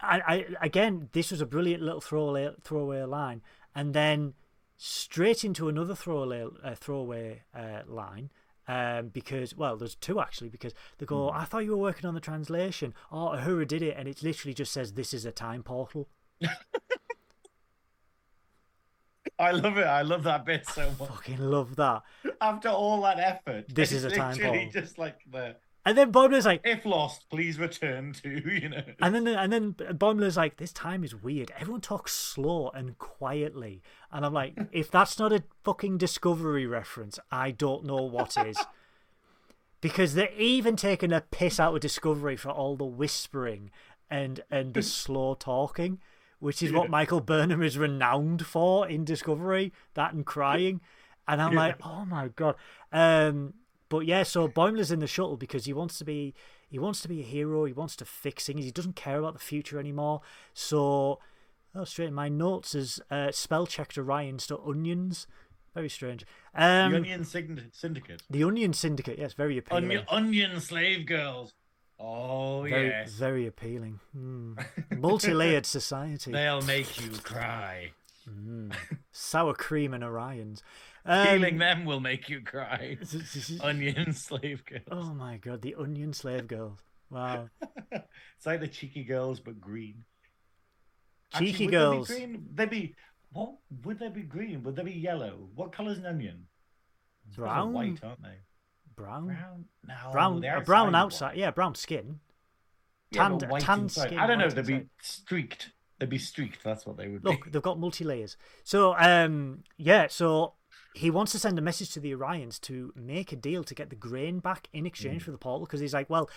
I, I again, this was a brilliant little throwaway throwaway line, and then straight into another throwaway uh, throwaway uh, line. Um, because well, there's two actually. Because they go, I thought you were working on the translation. Oh, Uhura did it, and it literally just says this is a time portal. I love it. I love that bit so much. Fucking love that. After all that effort, This is a time bomb. just like the And then Boimler's like, if lost, please return to you know. And then and then Boimler's like, this time is weird. Everyone talks slow and quietly. And I'm like, if that's not a fucking Discovery reference, I don't know what is. Because they're even taking a piss out of Discovery for all the whispering and and the slow talking, which is what Michael Burnham is renowned for in Discovery, that and crying. And I'm Yeah. like, oh my god. Um but yeah, so Boimler's in the shuttle because he wants to be he wants to be a hero. He wants to fix things. He doesn't care about the future anymore. So, oh, straight in my notes is uh, spell checked Orions to onions. Very strange. Um, the Onion Syndicate. the Onion Syndicate. Yes, very appealing. Onion, onion slave girls. Oh very, yes, very appealing. Hmm. Multi-layered society. they'll make you cry. Mm. Sour cream and Orions. Um, Feeling them will make you cry. Onion slave girls. oh my god, the Onion slave girls. Wow. It's like the cheeky girls, but green. Cheeky would girls. They be green? They'd be. What would they be green? Would they be yellow? What colour's an onion? I suppose they're Brown. white, aren't they? Brown. Brown. No. Brown. a brown outside outside. Yeah, brown skin. Yeah, tanned- white tanned inside. skin, I don't know. They'd be streaked. They'd be streaked. That's what they would be. Look, be. they've got multi layers. So, um, yeah, so he wants to send a message to the Orions to make a deal to get the grain back in Mm. exchange for the portal because he's like, well,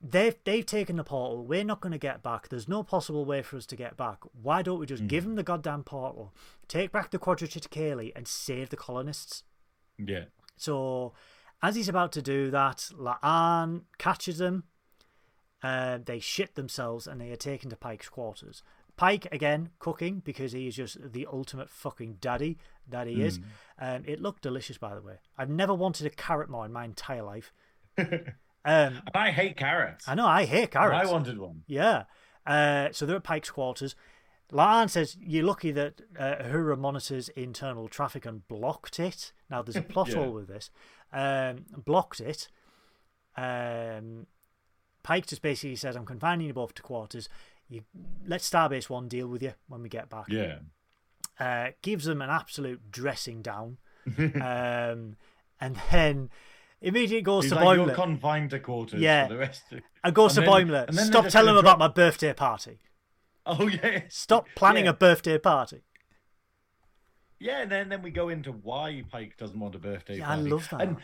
they've they've taken the portal. We're not going to get back. There's no possible way for us to get back. Why don't we just give Mm. them the goddamn portal, take back the Quadrature quadrotriticale, and save the colonists? Yeah. So, as he's about to do that, La'an catches them. Uh, they shit themselves and they are taken to Pike's quarters. Pike, again, cooking because he is just the ultimate fucking daddy that he is. Um, it looked delicious, by the way. I've never wanted a carrot more in my entire life. Um, I hate carrots. I know, I hate carrots. I wanted one. Yeah. Uh, so they're at Pike's quarters. La'an says, You're lucky that uh, Uhura monitors internal traffic and blocked it. Now, there's a plot Yeah. hole with this. Um, blocked it. Um, Pike just basically says, I'm confining you both to quarters. You, let Starbase 1 deal with you when we get back. Yeah. Uh, gives them an absolute dressing down. um, and then immediately goes He's to like, Boimler. confined to quarters Yeah. for the rest of... and goes and to then- Boimler. and then Stop telling gonna about my birthday party. Oh, yeah. Stop planning Yeah. a birthday party. Yeah, and then, then we go into why Pike doesn't want a birthday Yeah, I love that. And,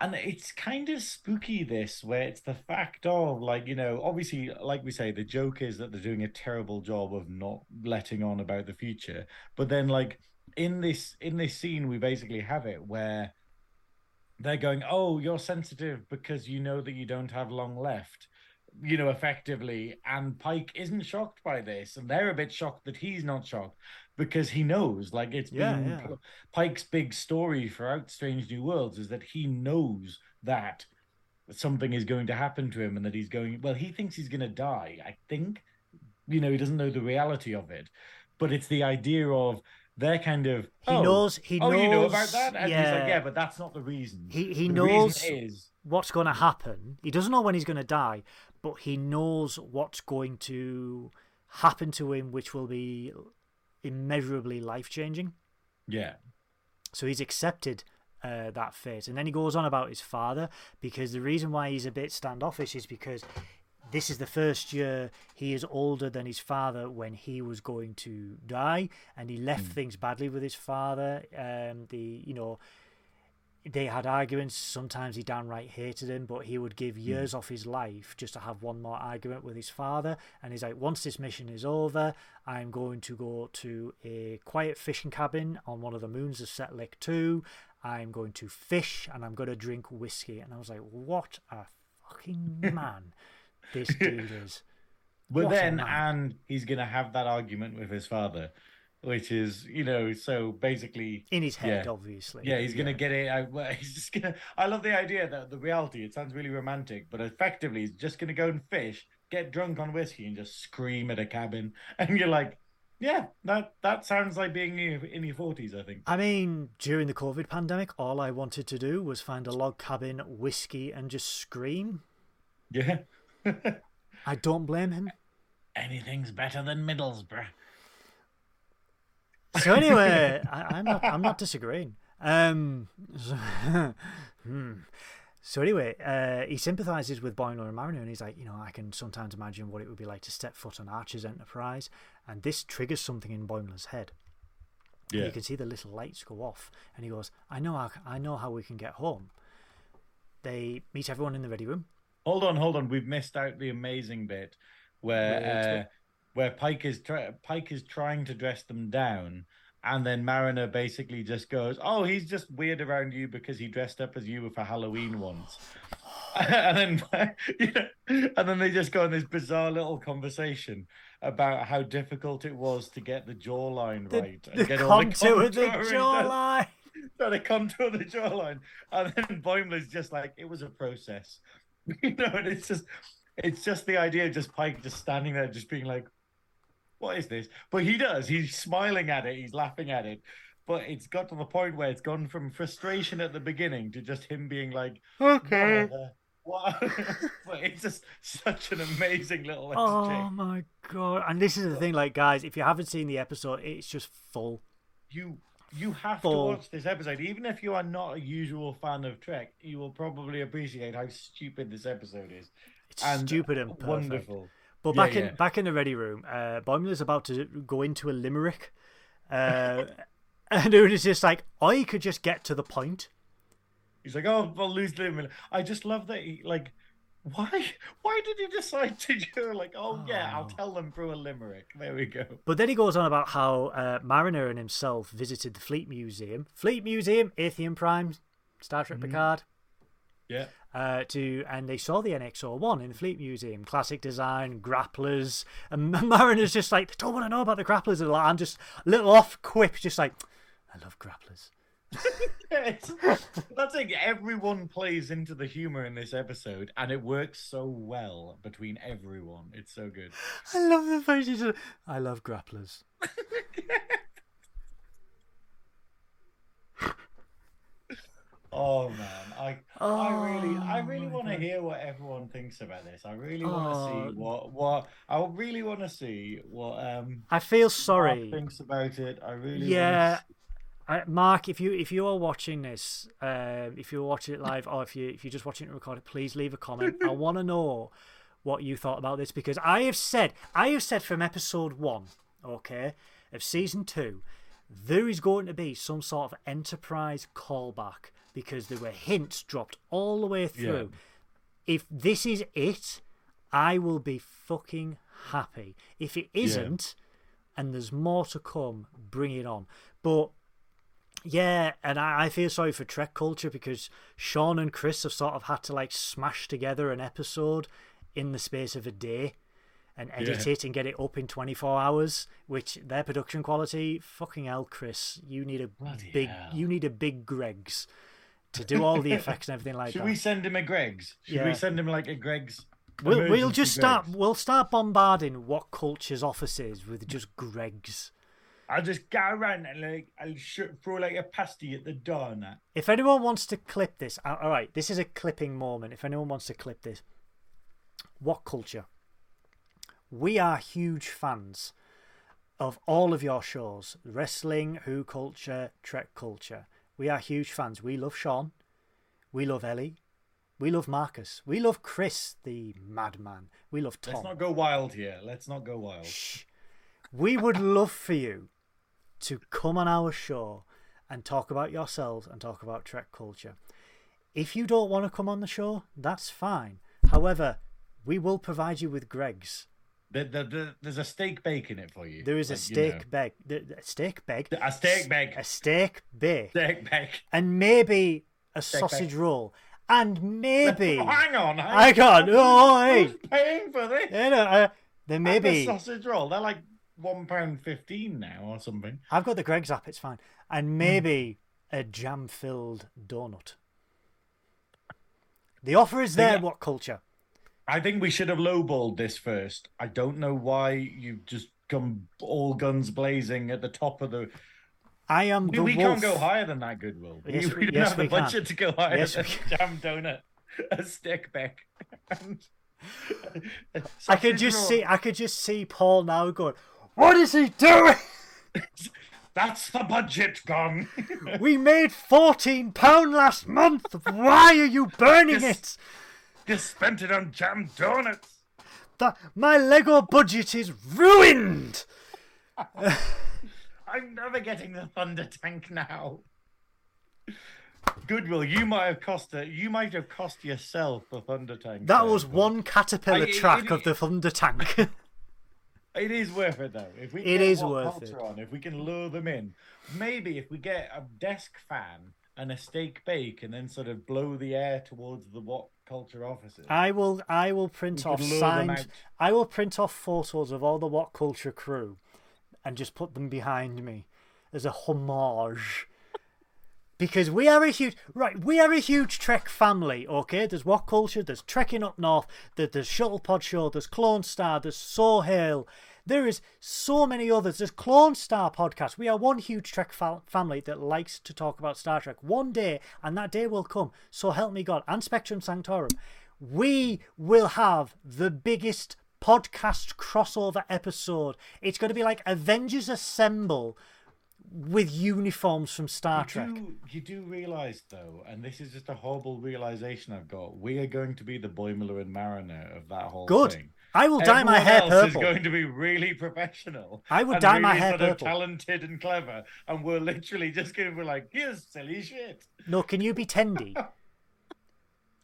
and it's kind of spooky, this, where it's the fact of, like, you know, obviously, like we say, the joke is that they're doing a terrible job of not letting on about the future. But then, like, in this in this scene, we basically have it where they're going, "Oh, you're sensitive because you know that you don't have long left." You know, effectively, and Pike isn't shocked by this, and they're a bit shocked that he's not shocked because he knows, like it's Yeah, been yeah. Pike's big story throughout Strange New Worlds is that he knows that something is going to happen to him and that he's going. Well, he thinks he's going to die. I think, you know, he doesn't know the reality of it, but it's the idea of they're kind of He "Oh, knows. He oh, knows. you know about that? And yeah, he's like, yeah, but that's not the reason. he he The knows is what's going to happen. He doesn't know when he's going to die, but he knows what's going to happen to him, which will be immeasurably life changing. yeah, So he's accepted uh, that fate. And then he goes on about his father because the reason why he's a bit standoffish is because this is the first year he is older than his father when he was going to die, and he left things badly with his father. Um, the you know they had arguments. Sometimes he downright hated him, but he would give hmm. years off his life just to have one more argument with his father. And he's like, once this mission is over, I'm going to go to a quiet fishing cabin on one of the moons of Setlik 2. I'm going to fish and I'm going to drink whiskey. And I was like, what a fucking man this dude is. But What then, and he's going to have that argument with his father, which is, you know, so basically, In his head, Yeah. obviously. yeah, he's going to get it. out- He's just to. I love the idea that the reality, it sounds really romantic, but effectively, he's just going to go and fish, get drunk on whiskey, and just scream at a cabin. And you're like, yeah, that that sounds like being in your, in your 40s, I think. I mean, during the COVID pandemic, all I wanted to do was find a log cabin, whiskey, and just scream. Yeah. I don't blame him. Anything's better than Middlesbrough. So anyway, I, I'm not. I'm not disagreeing. Um, so, hmm. So anyway, uh, he sympathises with Boimler and Mariner, and he's like, you know, I can sometimes imagine what it would be like to step foot on Archer's Enterprise, and this triggers something in Boimler's head. Yeah. You can see the little lights go off, and he goes, "I know, how, I know how we can get home." They meet everyone in the ready room. Hold on, hold on. We've missed out the amazing bit where uh, where Pike is try- Pike is trying to dress them down, and then Mariner basically just goes, "Oh, he's just weird around you because he dressed up as you for Halloween once." and then, you know, and then they just go on this bizarre little conversation about how difficult it was to get the jawline The, right and the get all contour of the contouring done jawline. trying to contour the jawline, and then Boimler's just like it was a process, you know. And it's just, it's just the idea of just Pike just standing there, just being like, "What is this?" But he does. He's smiling at it. He's laughing at it. But it's got to the point where it's gone from frustration at the beginning to just him being like, Okay. "Whatever." What? but it's just such an amazing little Oh my god! And this is the thing, like guys, if you haven't seen the episode, it's just full. you you have Full. to watch this episode even if you are not a usual fan of trek you will probably appreciate how stupid this episode is It's and stupid and perfect. wonderful But Yeah, back in back in the ready room, uh, Boimler's about to go into a limerick, uh, and it was just like, I could just get to the point. he's like oh i'll lose the limit i just love that he like why why did he decide to do like oh yeah i'll Oh. tell them through a limerick. There we go. But then he goes on about how uh, Mariner and himself visited the Fleet Museum, Fleet Museum, Athan Prime, Star Trek Picard. Yeah. uh, to and they saw the NX-01 in the Fleet Museum, classic design, grapplers, and Mariner's just like, they don't want to know about the grapplers, and I'm just a little off quip, just like, I love grapplers. It's- that's like everyone plays into the humor in this episode and it works so well between everyone. It's so good. I love the just, I love grapplers. Oh man, I I really I Oh, really want to hear what everyone thinks about this. I really want to Oh. see what what I really want to see what um I feel Mark sorry. thinks about it. I really Yeah. I, Mark, if you if you are watching this, uh, if you're watching it live, or if you if you're just watching it recorded, please leave a comment. I want to know what you thought about this because I have said I have said from episode one, okay, of season two, there is going to be some sort of enterprise callback because there were hints dropped all the way through. If this is it, I will be fucking happy. If it isn't, and there's more to come, bring it on. But yeah, and I, I feel sorry for Trek culture because Sean and Chris have sort of had to like smash together an episode in the space of a day and edit Yeah. it and get it up in 24 hours, which their production quality, fucking hell, Chris, you need a Bloody big, hell. you need a big Greggs to do all the effects and everything like Should that. Should we send him a Greggs? Should Yeah. we send him like a Greggs? We'll, we'll just start. Greggs? We'll start bombarding what culture's offices with just Greggs. I'll just go around and like I'll shoot, throw like a pasty at the door and that. If anyone wants to clip this, uh, all right, this is a clipping moment. If anyone wants to clip this, what culture? We are huge fans of all of your shows wrestling, Who Culture, Trek Culture. We are huge fans. We love Sean. We love Ellie. We love Marcus. We love Chris, the madman. We love Tom. Let's not go wild here. Let's not go wild. Shh. We would love for you to come on our show and talk about yourselves and talk about Trek culture. If you don't want to come on the show, that's fine. However, we will provide you with Greggs. The, the, the, there's a steak bake in it for you. There is a like, you steak know. bake. A steak bake? A steak bake. A steak bake. Steak bake. And maybe a Steak bake. sausage roll. And maybe. Hang on. I can't. Oh, hey. Who's paying for this? Yeah, no, uh, there may And the be. sausage roll. They're like one pound fifteen now or something. I've got the Greggs app, it's fine. Hmm. And maybe a jam filled donut. The offer is there, Yeah. what culture? I think we should have lowballed this first. I don't know why you've just come all guns blazing at the top of the. I am We, the we wolf. can't go higher than that, Goodwill. Yes, we, we- don't yes, have the we can. budget to go higher Yes, than a jam donut, a stick back. I could just roll. see I could just see Paul now going, What is he doing? That's the budget gone. We made fourteen pound last month. Why are you burning Yes. it? Just spent it on jam donuts. That my Lego budget is ruined. I'm never getting the thunder tank now. Goodwill, you might have cost it. You might have cost yourself the thunder tank. That was one caterpillar I- it- track it- of the Thunder Tank. It is worth it though. If we It is worth it. on, if we can lure them in, maybe if we get a desk fan and a steak bake, and then sort of blow the air towards the what culture offices. I will I will print off signed. I will print off photos of all the What Culture crew and just put them behind me as a homage. Because we are a huge right, we are a huge Trek family, okay? There's What Culture, there's Trekking Up North, there- there's Shuttle Pod Show, there's Clone Star, there's So Hail. There is so many others. There's Clone Star podcast. We are one huge Trek fa- family that likes to talk about Star Trek. One day, and that day will come. So help me God. And Spectrum Sanctorum. We will have the biggest podcast crossover episode. It's going to be like Avengers Assemble with uniforms from Star you Trek. do, you do realize though, and this is just a horrible realization I've got. We are going to be the Boimler and Mariner of that whole Good. thing. I will dye my Everyone hair else purple. is going to be really professional. I would and dye my hair sort of purple. talented and clever, and we're literally just going to be like, "Here's silly shit." No, can you be Tendi?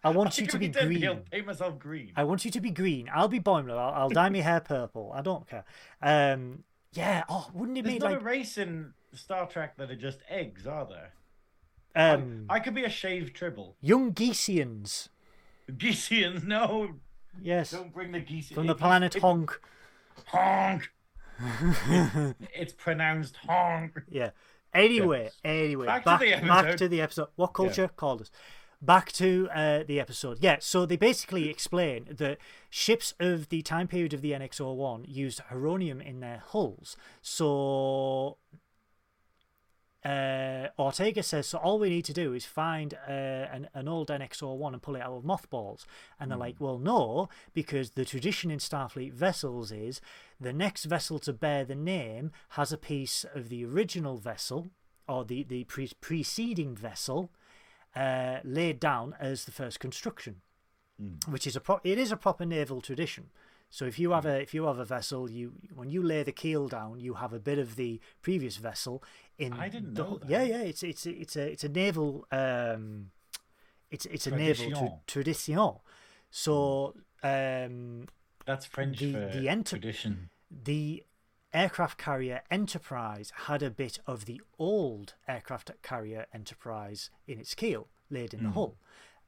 I want I you to be green. I'll paint myself green. I want you to be green. I'll be Boimler. I'll, I'll dye my hair purple. I don't care. Um, yeah. Oh, wouldn't it There's be not like a race in Star Trek that are just eggs, are there? um, I could be a shaved tribble. young Geesians? Geesians, no, Yes, don't bring the Geesians. from the planet Honk. Honk. it's, it's pronounced honk. Yeah. Anyway, anyway, Back back, to the back episode. to the episode. What culture called us? Back to uh, the episode. Yeah, so they basically explain that ships of the time period of the NX-01 used heronium in their hulls. So uh, Ortega says, so all we need to do is find uh, an, an old NX-01 and pull it out of mothballs. And they're like, well, no, because the tradition in Starfleet vessels is the next vessel to bear the name has a piece of the original vessel or the, the pre- preceding vessel uh, laid down as the first construction, which is a pro- it is a proper naval tradition. So if you have a if you have a vessel, you when you lay the keel down, you have a bit of the previous vessel in. I didn't the, know that. Yeah, yeah, it's it's it's a it's a naval um, it's it's a naval tra- Tradition. tradition. So um, That's French The- for the tradition. the aircraft carrier Enterprise had a bit of the old aircraft carrier Enterprise in its keel, laid in the hull.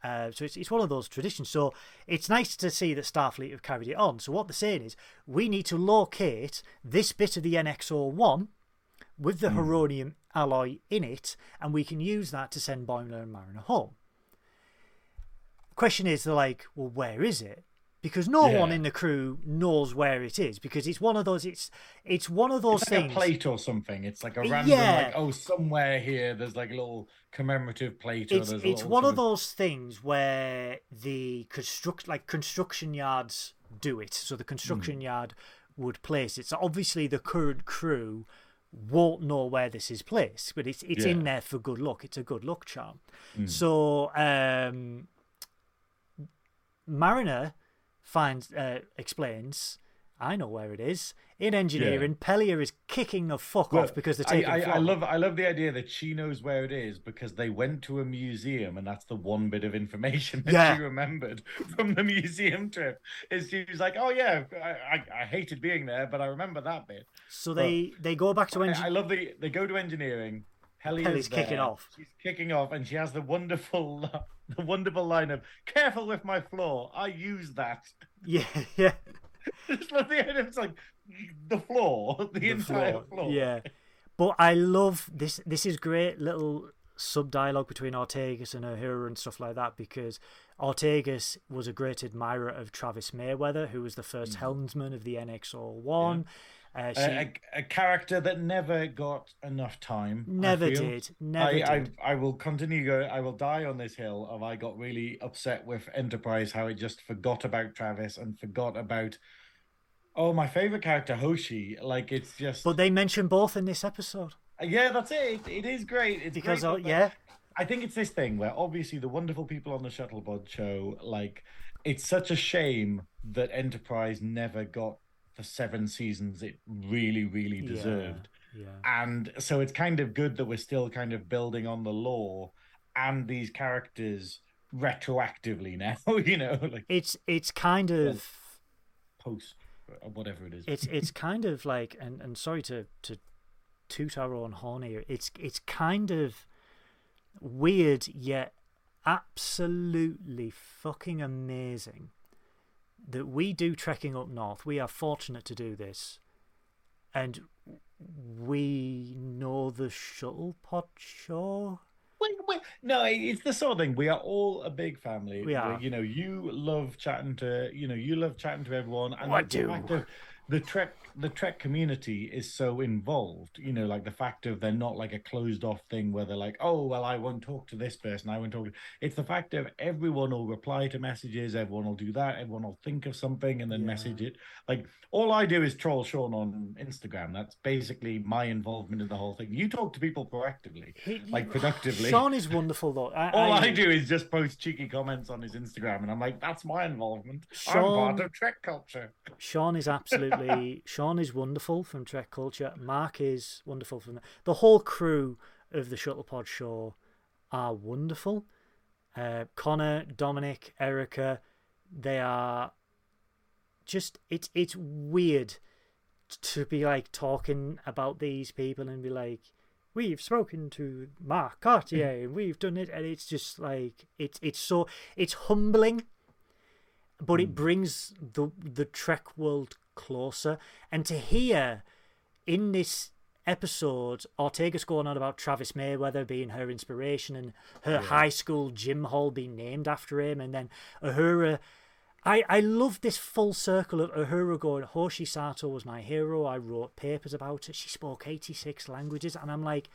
Uh, so it's, it's one of those traditions. So it's nice to see that Starfleet have carried it on. So what they're saying is we need to locate this bit of the NX-01 with the hmm. heronium alloy in it, and we can use that to send Boimler and Mariner home. Question is, they're like, well, where is it? Because no one in the crew knows where it is because it's one of those. It's it's one of those It's like things. a plate or something. It's like a random, Yeah. like oh, somewhere here there's like a little commemorative plate. Or it's it's one of those things where the construct like construction yards do it. So the construction hmm. yard would place it. So obviously the current crew won't know where this is placed, but it's it's in there for good luck. It's a good luck charm. Mm. So um, Mariner finds uh, explains I know where it is. In engineering, Pelia is kicking the fuck Well, off because they're I, taking I, I floor. love I love the idea that she knows where it is because they went to a museum and that's the one bit of information that Yeah. she remembered from the museum trip. Is she was like, oh yeah, I, I, I hated being there, but I remember that bit. So they they go back to engineering. I love the they go to engineering. Helly Helly's is kicking off. She's kicking off, and she has the wonderful the wonderful line of "Careful with my floor. I use that." Yeah, yeah. It's like the like the floor, the, the entire floor. floor. Yeah, but I love this. This is great little sub dialogue between Ortegas and Uhura and stuff like that because Ortegas was a great admirer of Travis Mayweather, who was the first mm. helmsman of the NX01. Uh, she a, a, a character that never got enough time. Never did, never I, I did. I will continue go. I will die on this hill of I got really upset with Enterprise how it just forgot about Travis and forgot about oh my favorite character Hoshi. Like it's just But they mention both in this episode yeah, that's it. It, it is great. It's because, great, uh, yeah, I think it's this thing where obviously the wonderful people on the Shuttlepod show, like, it's such a shame that Enterprise never got the seven seasons it really, really Yeah. deserved. yeah. And so it's kind of good that we're still kind of building on the lore and these characters retroactively now, you know, like It's it's kind of post or whatever it is. it's it's kind of like and, and sorry to to toot our own horn here it's it's kind of weird yet absolutely fucking amazing that we do trekking up north we are fortunate to do this and we know the shuttle pod show Wait, wait, no, it's the sort of thing. We are all a big family. We are. You know, you love chatting to, you know, you love chatting to everyone. And I do. of the Trek, the Trek community is so involved. You know, like the fact of they're not like a closed off thing where they're like, oh, well, I won't talk to this person. I won't talk. To... It's the fact of everyone will reply to messages. Everyone will do that. Everyone will think of something and then Yeah. message it. Like all I do is troll Sean on Instagram. That's basically my involvement in the whole thing. You talk to people proactively He- like productively. sean is wonderful though I, All I, do is just post cheeky comments on his Instagram, and I'm like, that's my involvement. I'm part of Trek culture. Sean is absolutely Sean is wonderful from Trek Culture. Mark is wonderful from the whole crew of the Shuttlepod show are wonderful. Uh, Connor, Dominic, Erica, they are just it's it's weird to be like talking about these people and be like we've spoken to Mark Cartier and we've done it and it's just like it's it's so it's humbling but it brings the the Trek world closer. And to hear in this episode Ortega's going on about Travis Mayweather being her inspiration and her high school gym hall being named after him, and then Uhura. I, I love this full circle of Uhura going, Hoshi Sato was my hero. I wrote papers about her. She spoke 86 languages. And I'm like,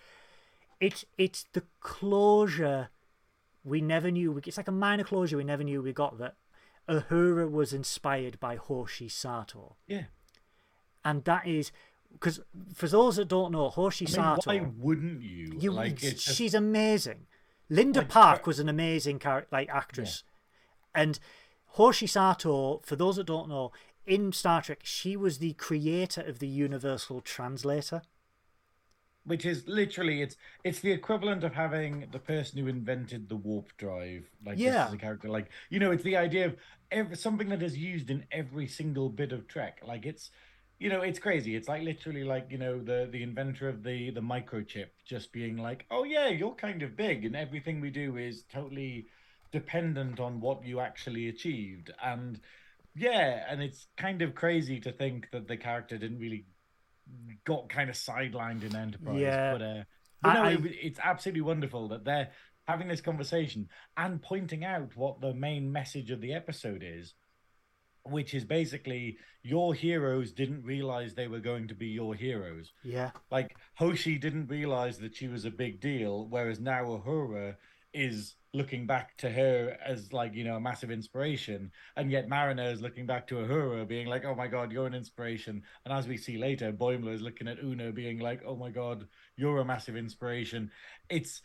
it's it's the closure we never knew. It's like a minor closure we never knew we got that Uhura was inspired by Hoshi Sato. Yeah. And that is because for those that don't know, Hoshi I mean, Sato, why wouldn't you? you, like, it's just- she's amazing. Linda Like, Park was an amazing char- like actress, and Hoshi Sato, for those that don't know, in Star Trek, she was the creator of the Universal Translator. Which is literally it's it's the equivalent of having the person who invented the warp drive. Like this Yeah. is a character like you know it's the idea of every, something that is used in every single bit of trek. Like it's you know it's crazy. It's like literally like you know the the inventor of the the microchip just being like oh yeah you're kind of big and everything we do is totally dependent on what you actually achieved. And yeah and it's kind of crazy to think that the character didn't really got kind of sidelined in enterprise Yeah. but uh but no, I- it, it's absolutely wonderful that they're having this conversation and pointing out what the main message of the episode is which is basically your heroes didn't realize they were going to be your heroes Yeah, like Hoshi didn't realize that she was a big deal, whereas now Uhura is looking back to her as like you know a massive inspiration, and yet Mariner is looking back to Uhura being like, "Oh my God, you're an inspiration." And as we see later, Boimler is looking at Una being like, "Oh my God, you're a massive inspiration." It's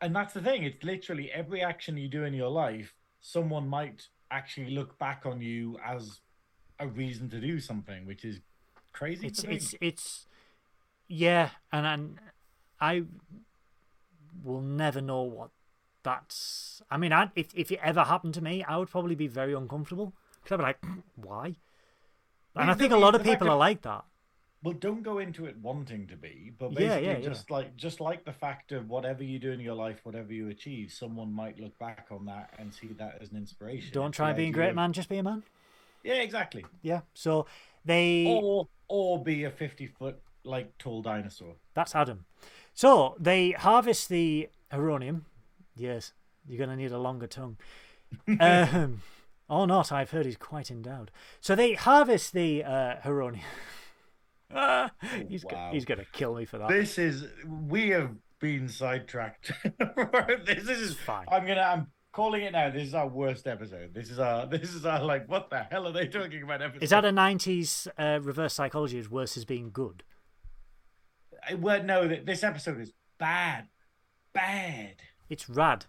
and that's the thing. It's literally every action you do in your life, someone might actually look back on you as a reason to do something, which is crazy. It's it's it's yeah, and and I will never know what that's. I mean, I, if if it ever happened to me, I would probably be very uncomfortable because I'd be like, why? And Yeah, I think the- a lot of people that- are like that. Well, don't go into it wanting to be, but basically yeah, yeah. just like just like the fact of whatever you do in your life, whatever you achieve, someone might look back on that and see that as an inspiration. Don't try being great, of- man. Just be a man. Yeah, exactly. Yeah. So they. Or or be a fifty foot like tall dinosaur. That's Adam. So they harvest the Heronium. Yes, you're going to need a longer tongue. um, or not, I've heard he's quite endowed. So they harvest the uh, Heronium. Ah, he's go- he's going to kill me for that. This is we have been sidetracked. this, this is Fine. I'm gonna I'm calling it now. This is our worst episode. This is our this is our like what the hell are they talking about episode? Is that a 90s uh, reverse psychology as worse as being good? I- well, no, th- this episode is bad, bad. It's rad.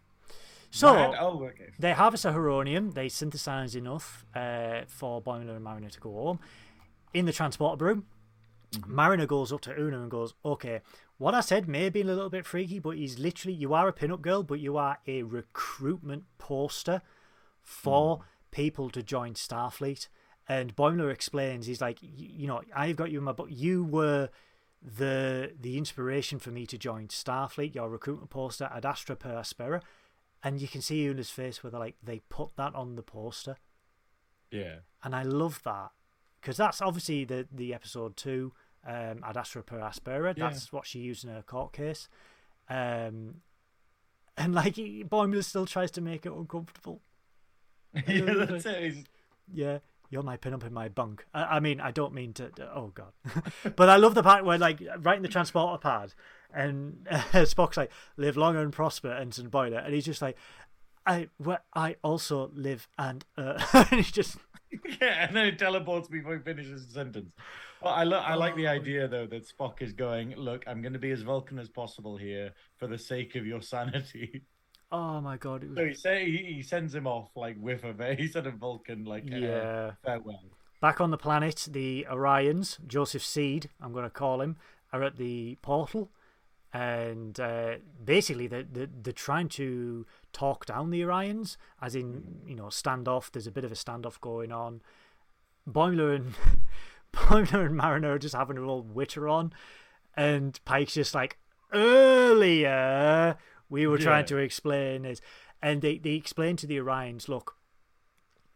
So Bad? oh, okay. they harvest a Heronium. They synthesize enough uh, for Boimler and Mariner to go home. In the transporter room, Mariner goes up to Una and goes, "Okay, what I said may have been a little bit freaky, but he's literally you are a pin-up girl, but you are a recruitment poster for people to join Starfleet." And Boimler explains, he's like, "Y- "You know, I've got you in my book. You were." The the inspiration for me to join Starfleet, your recruitment poster, Ad Astra per Aspera, and you can see Una's face where they're like they put that on the poster, Yeah, and I love that because that's obviously the the episode two, um, Ad Astra per Aspera. Yeah. That's what she used in her court case, um, and like Boimler still tries to make it uncomfortable. yeah, that's it. Yeah, you're my pin up in my bunk. I, I mean, I don't mean to. oh God, but I love the part where like right in the transporter pad, and uh, Spock's like, "Live long and prosper, Ensign Boimler," and he's just like, "I, where I also live and," uh, and he's just yeah, and then it teleports before he finishes the sentence. Well, I, lo- I like the Oh. idea though that Spock is going. Look, I'm going to be as Vulcan as possible here for the sake of your sanity. Oh my god! It was, So he say he, he sends him off like with a he said a Vulcan like uh, yeah. farewell. Back on the planet, the Orions, Joseph Seed, I'm going to call him, are at the portal, and uh, basically they're, they're, they're trying to talk down the Orions, as in, you know, standoff. There's a bit of a standoff going on. Boimler and Boimler and Mariner are just having a little witter on, and Pike's just like, earlier we were trying to explain this, and they, they explain to the Orions, look,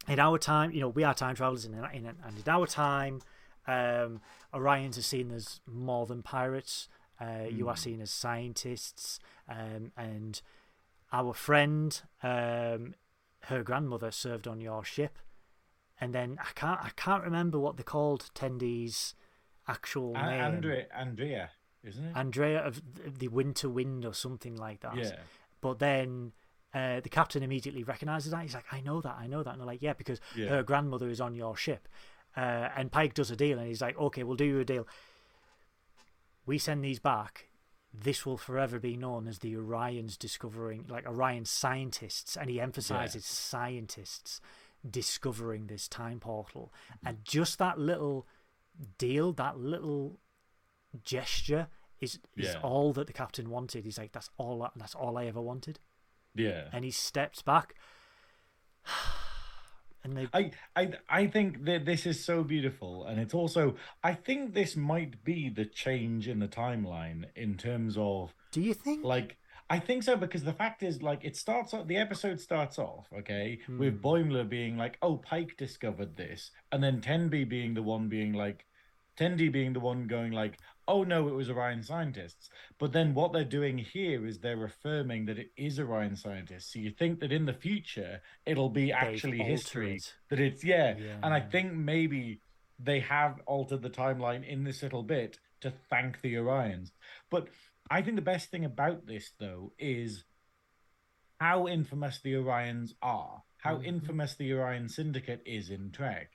in our time, you know, we are time travelers, in, in, and in our time, um, Orions are seen as more than pirates. Uh, You are seen as scientists, um, and our friend, um, her grandmother served on your ship, and then I can't, I can't remember what they called Tendi's actual name. Andrea, Andrea, isn't it? Andrea of the Winter Wind or something like that. yeah, But then uh, the captain immediately recognizes that. He's like, I know that, I know that. And they're like, yeah, because Yeah. her grandmother is on your ship. Uh, and Pike does a deal, and he's like, okay, we'll do you a deal. We send these back. This will forever be known as the Orions discovering, like Orion scientists, and he emphasizes scientists discovering this time portal. And just that little deal, that little gesture is is Yeah. all that the captain wanted. He's like, that's all. That's all I ever wanted. yeah. And he steps back, and they I, I I think that this is so beautiful, and it's also I think this might be the change in the timeline in terms of do you think? like I think so because the fact is like it starts off the episode starts off okay Hmm. with Boimler being like oh Pike discovered this, and then Tendi being the one being like Tendi being the one going like oh no it was Orion scientists, but then what they're doing here is they're affirming that it is Orion scientists. So you think that in the future it'll be actually history it. that it's yeah. and I think maybe they have altered the timeline in this little bit to thank the Orions. But I think the best thing about this though is how infamous the Orions are, how Mhm. infamous the Orion Syndicate is in Trek.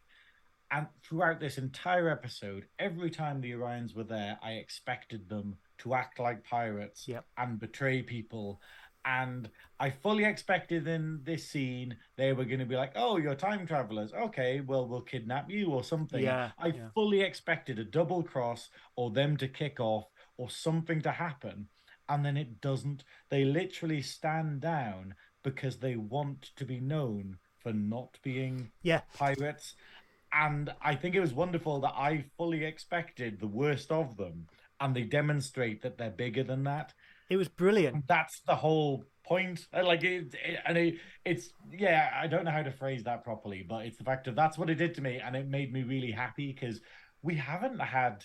And throughout this entire episode, every time the Orions were there, I expected them to act like pirates Yep. and betray people And I fully expected in this scene they were going to be like, "Oh, you're time travelers. Okay, well we'll kidnap you or something." Yeah, I yeah. fully expected a double cross or them to kick off or something to happen, and then it doesn't. They literally stand down because they want to be known for not being Yeah, pirates. And I think it was wonderful that I fully expected the worst of them, and they demonstrate that they're bigger than that. it was brilliant. That's the whole point. Uh, Like it, it and it, it's yeah. I don't know how to phrase that properly, but it's the fact of that's what it did to me, and it made me really happy because we haven't had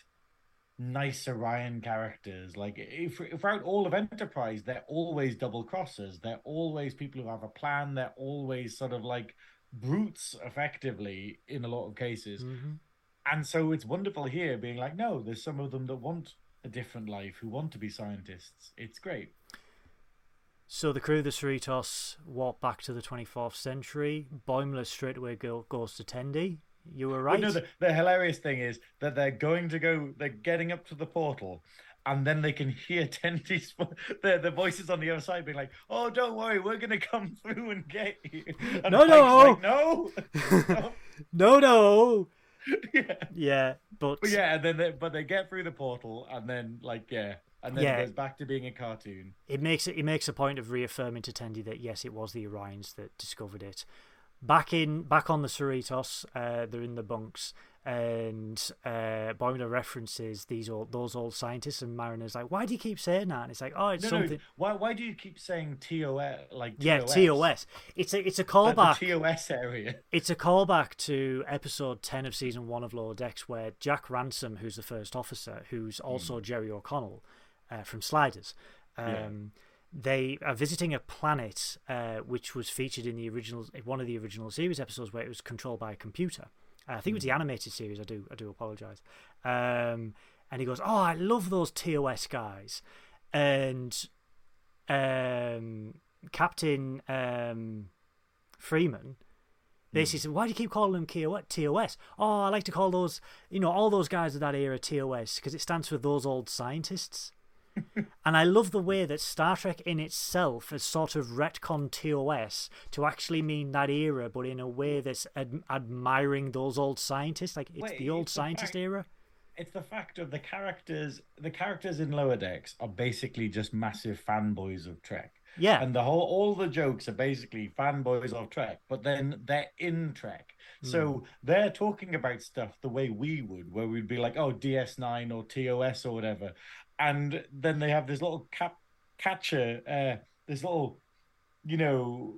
nice Orion characters. Like if, throughout all of Enterprise, they're always double crossers. They're always people who have a plan. They're always sort of like brutes, effectively, in a lot of cases. Mhm. And so it's wonderful here being like, no, there's some of them that want a different life, who want to be scientists. It's great. So the crew of the Cerritos walk back to the 24th century. Boimler straight away go, goes to Tendi. You were right. no, the, the hilarious thing is that they're going to go, they're getting up to the portal, and then they can hear Tendi's the the voices on the other side being like, "Oh, don't worry, we're going to come through and get you." And No, no! like, no, no, no. yeah. Yeah, but, But yeah, and then they, but they get through the portal, and then like yeah, and then Yeah. it goes back to being a cartoon. it makes it, it makes a point of reaffirming to Tendi that yes, it was the Orions that discovered it. Back in back on the Cerritos, uh, they're in the bunks, and uh, Boimler references these old those old scientists, and Mariner's like, "Why do you keep saying that?" And it's like, "Oh, it's No, something." no, why why do you keep saying TOS like Yeah, TOS? TOS. It's a it's a callback. the TOS area. It's a callback to episode 10 of season 1 of Lower Decks, where Jack Ransom, who's the first officer, who's also Jerry O'Connell uh, from Sliders, um, Yeah. they are visiting a planet uh, which was featured in the original one of the original series episodes where it was controlled by a computer. I think it was the animated series. I do I do apologize. Um, and he goes, "Oh, I love those TOS guys," and um, Captain um, Freeman basically said, "Why do you keep calling them TOS?" Oh, I like to call those, you know, all those guys of that era TOS because it stands for those old scientists. And I love the way that Star Trek in itself has sort of retconned TOS to actually mean that era, but in a way that's ad- admiring those old scientists. Like it's Wait, the old it's the scientist fact- era. It's the fact of the characters. The characters in Lower Decks are basically just massive fanboys of Trek. Yeah, and the whole all the jokes are basically fanboys of Trek, but then they're in Trek. Hmm. So they're talking about stuff the way we would, where we'd be like, oh, DS9 or TOS or whatever. And then they have this little cap catcher, uh, this little, you know,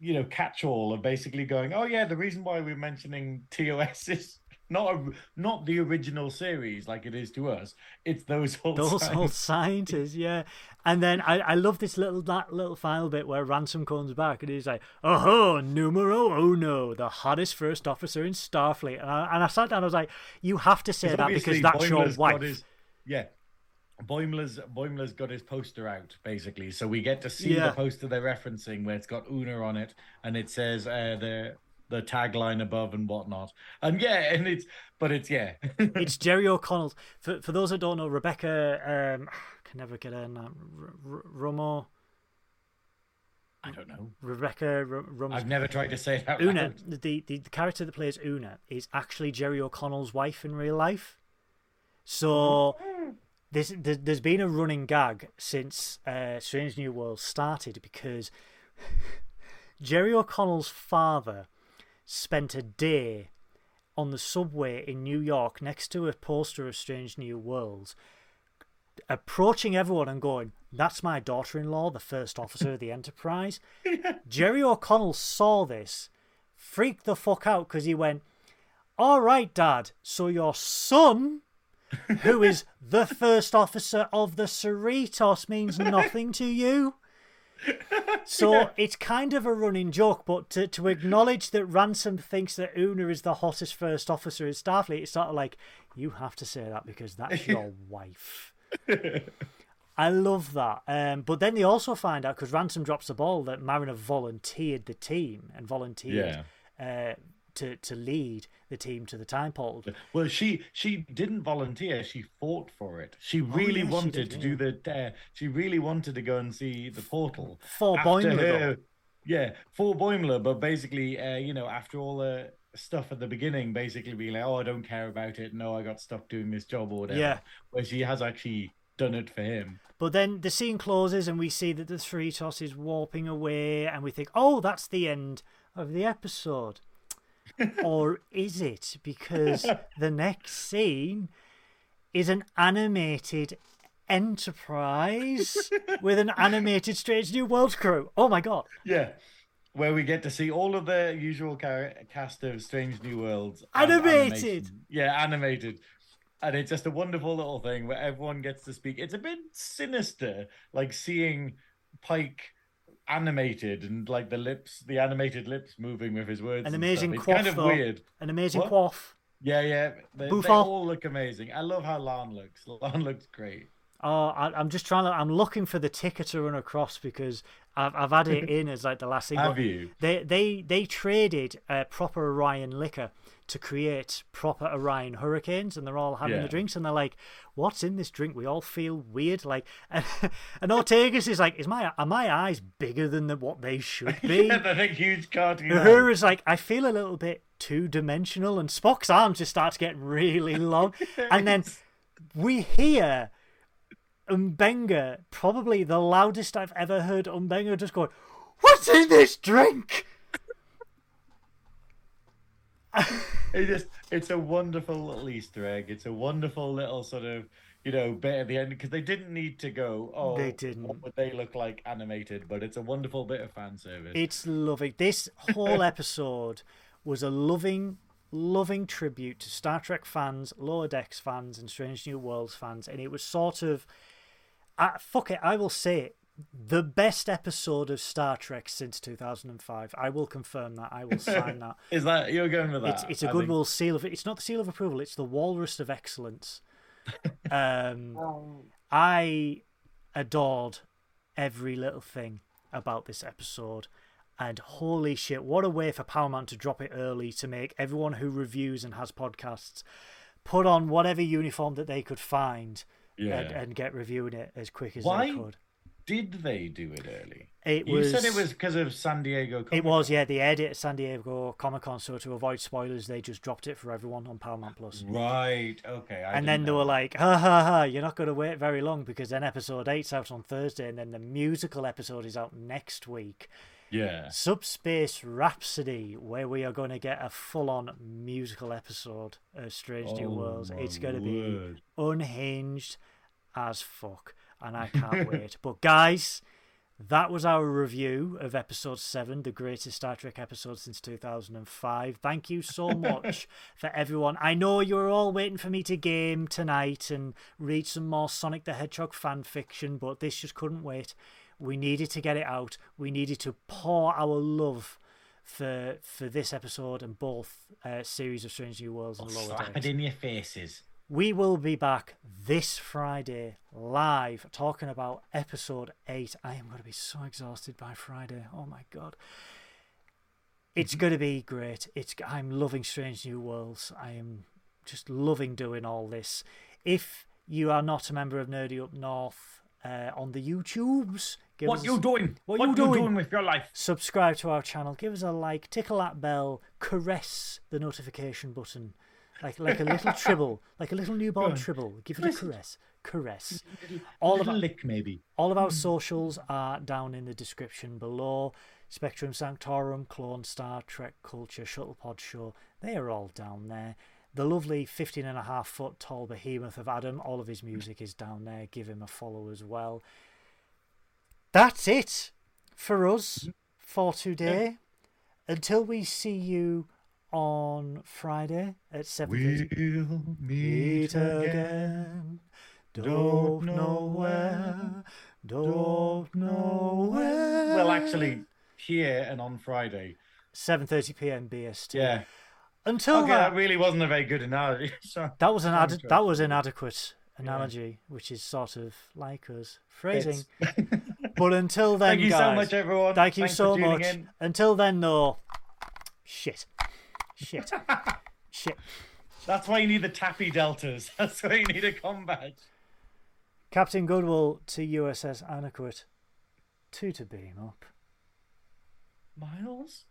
you know, catch-all of basically going, oh yeah, the reason why we're mentioning TOS is not a, not the original series like it is to us. It's those old those science- old scientists, yeah. And then I, I love this little that little final bit where Ransom comes back and he's like, "Oh, ho, numero uno, the hottest first officer in Starfleet." And I, and I sat down, I was like, "You have to say Because that because that's your wife." his- yeah. Boimler's Boimler's got his poster out basically, so we get to see Yeah. the poster they're referencing where it's got Una on it, and it says uh, the the tagline above and whatnot. And yeah, and it's but it's yeah, it's Jerry O'Connell. For for those that don't know, Rebecca um, I can never get her name. R- Romo, I don't know. Rebecca Romo. I've never tried to say it out Una, loud. the, the the character that plays Una is actually Jerry O'Connell's wife in real life. So there's there's there's been a running gag since uh, Strange New World started because Jerry O'Connell's father spent a day on the subway in New York next to a poster of Strange New Worlds, approaching everyone and going, That's my daughter in law, the first officer of the Enterprise. Jerry O'Connell saw this, freaked the fuck out because he went, All right, Dad, so your son, who is the first officer of the Cerritos, means nothing to you? So it's kind of a running joke, but to, to acknowledge that Ransom thinks that Una is the hottest first officer in Starfleet, it's sort of like, you have to say that because that's your wife. I love that. Um, but then they also find out, because Ransom drops the ball, that Mariner volunteered the team and volunteered uh, to to lead the team to the time portal. Well, she she didn't volunteer. She fought for it. She really Oh, yeah, she wanted did, to yeah. do the. Uh, she really wanted to go and see the portal. For Boimler, Yeah, for Boimler, but basically, uh, you know, after all the stuff at the beginning, basically being like, "Oh, I don't care about it. No, I got stuck doing this job or whatever." Yeah. where she has actually done it for him. But then the scene closes and we see that the Cerritos is warping away, and we think, oh, that's the end of the episode. Or is it? Because the next scene is an animated enterprise with an animated Strange New World crew. Oh my god. Yeah. Where we get to see all of the usual cast of Strange New Worlds. Animated! animation. Yeah, animated. And it's just a wonderful little thing where everyone gets to speak. It's a bit sinister, like seeing Pike animated and like the lips, the animated lips moving with his words. An amazing quaff, kind of though. weird. An amazing What? quaff. Yeah, yeah. They, they all look amazing. I love how La'an looks. La'an looks great. Oh, I, I'm just trying to. I'm looking for the ticker to run across because I've I've had it in as like the last thing. Have you? They they they traded uh, proper Orion liquor to create proper Orion hurricanes, and they're all having Yeah. the drinks, and they're like, "What's in this drink?" We all feel weird, like, and, and Ortegas is like, "Is my are my eyes bigger than the, what they should be?" yeah, they're like huge cartoon. Her is like, I feel a little bit two dimensional, and Spock's arms just starts getting really long, and then we hear M'Benga, probably the loudest I've ever heard M'Benga, just going, "What's in this drink?" It just it's a wonderful little Easter egg. It's a wonderful little sort of you know bit at the end because they didn't need to go. Oh, They didn't. What would they look like animated? But it's a wonderful bit of fan service. It's loving. This whole episode was a loving, loving tribute to Star Trek fans, Lower Decks fans, and Strange New Worlds fans, and it was sort of, uh, fuck it, I will say it, the best episode of Star Trek since 2005. I will confirm that. I will sign that. Is that you're going with that? It's it's a I think- goodwill seal of It's not the seal of approval. It's the walrus of excellence. um, I adored every little thing about this episode. And holy shit, what a way for Paramount to drop it early to make everyone who reviews and has podcasts put on whatever uniform that they could find Yeah. and, and get reviewing it as quick as Why they could. Did they do it early? It you was, said it was because of San Diego. It was, yeah. They aired it at San Diego Comic Con, so to avoid spoilers, they just dropped it for everyone on Paramount Plus. Right. Okay. I and then they were that. like, ha ha ha, you're not going to wait very long because then episode eight's out on Thursday, and then the musical episode is out next week. yeah. Subspace Rhapsody, where we are going to get a full on musical episode of Strange New Oh, Worlds. It's going to be unhinged as fuck, and I can't wait. But guys, that was our review of episode 7, the greatest Star Trek episode since 2005. Thank you so much for everyone. I know you're all waiting for me to game tonight and read some more Sonic the Hedgehog fan fiction, but this just couldn't wait. We needed to get it out. We needed to pour our love for for this episode and both uh, series of Strange New Worlds and Lower Slap it in your faces. We will be back this Friday live talking about episode 8. I am going to be so exhausted by Friday. Oh my god. It's going to be great. It's I'm loving Strange New Worlds. I am just loving doing all this. If you are not a member of Nerdy Up North uh, on the YouTubes, give What us you doing? What What, you you doing? doing with your life? subscribe to our channel, give us a like, tickle that bell, caress the notification button. Like like a little tribble, like a little newborn tribble. Give it a caress. Caress. All of our, lick, maybe. all of our socials are down in the description below. Spectrum Sanctorum, Clone Star, Trek Culture, Shuttlepod Show, they are all down there. The lovely 15 and a half foot tall behemoth of Adam, all of his music is down there. Give him a follow as well. That's it for us for today. Until we see you on Friday at 7.30. We'll Meet again. Don't know where. Don't know where. Well, actually, here and on Friday. 7:30 p.m. BST. Yeah. Until Okay, that, that really wasn't a very good analogy. Sorry. that was an ad- that was an adequate analogy, which is sort of like us phrasing. But until then, Thank you guys, so much, everyone. thank you Thanks so much. in. Until then, though, shit, Shit. Shit. That's why you need the tappy deltas. That's why you need a combat. Captain Goodwill to USS Adequate. Two to beam up. Miles?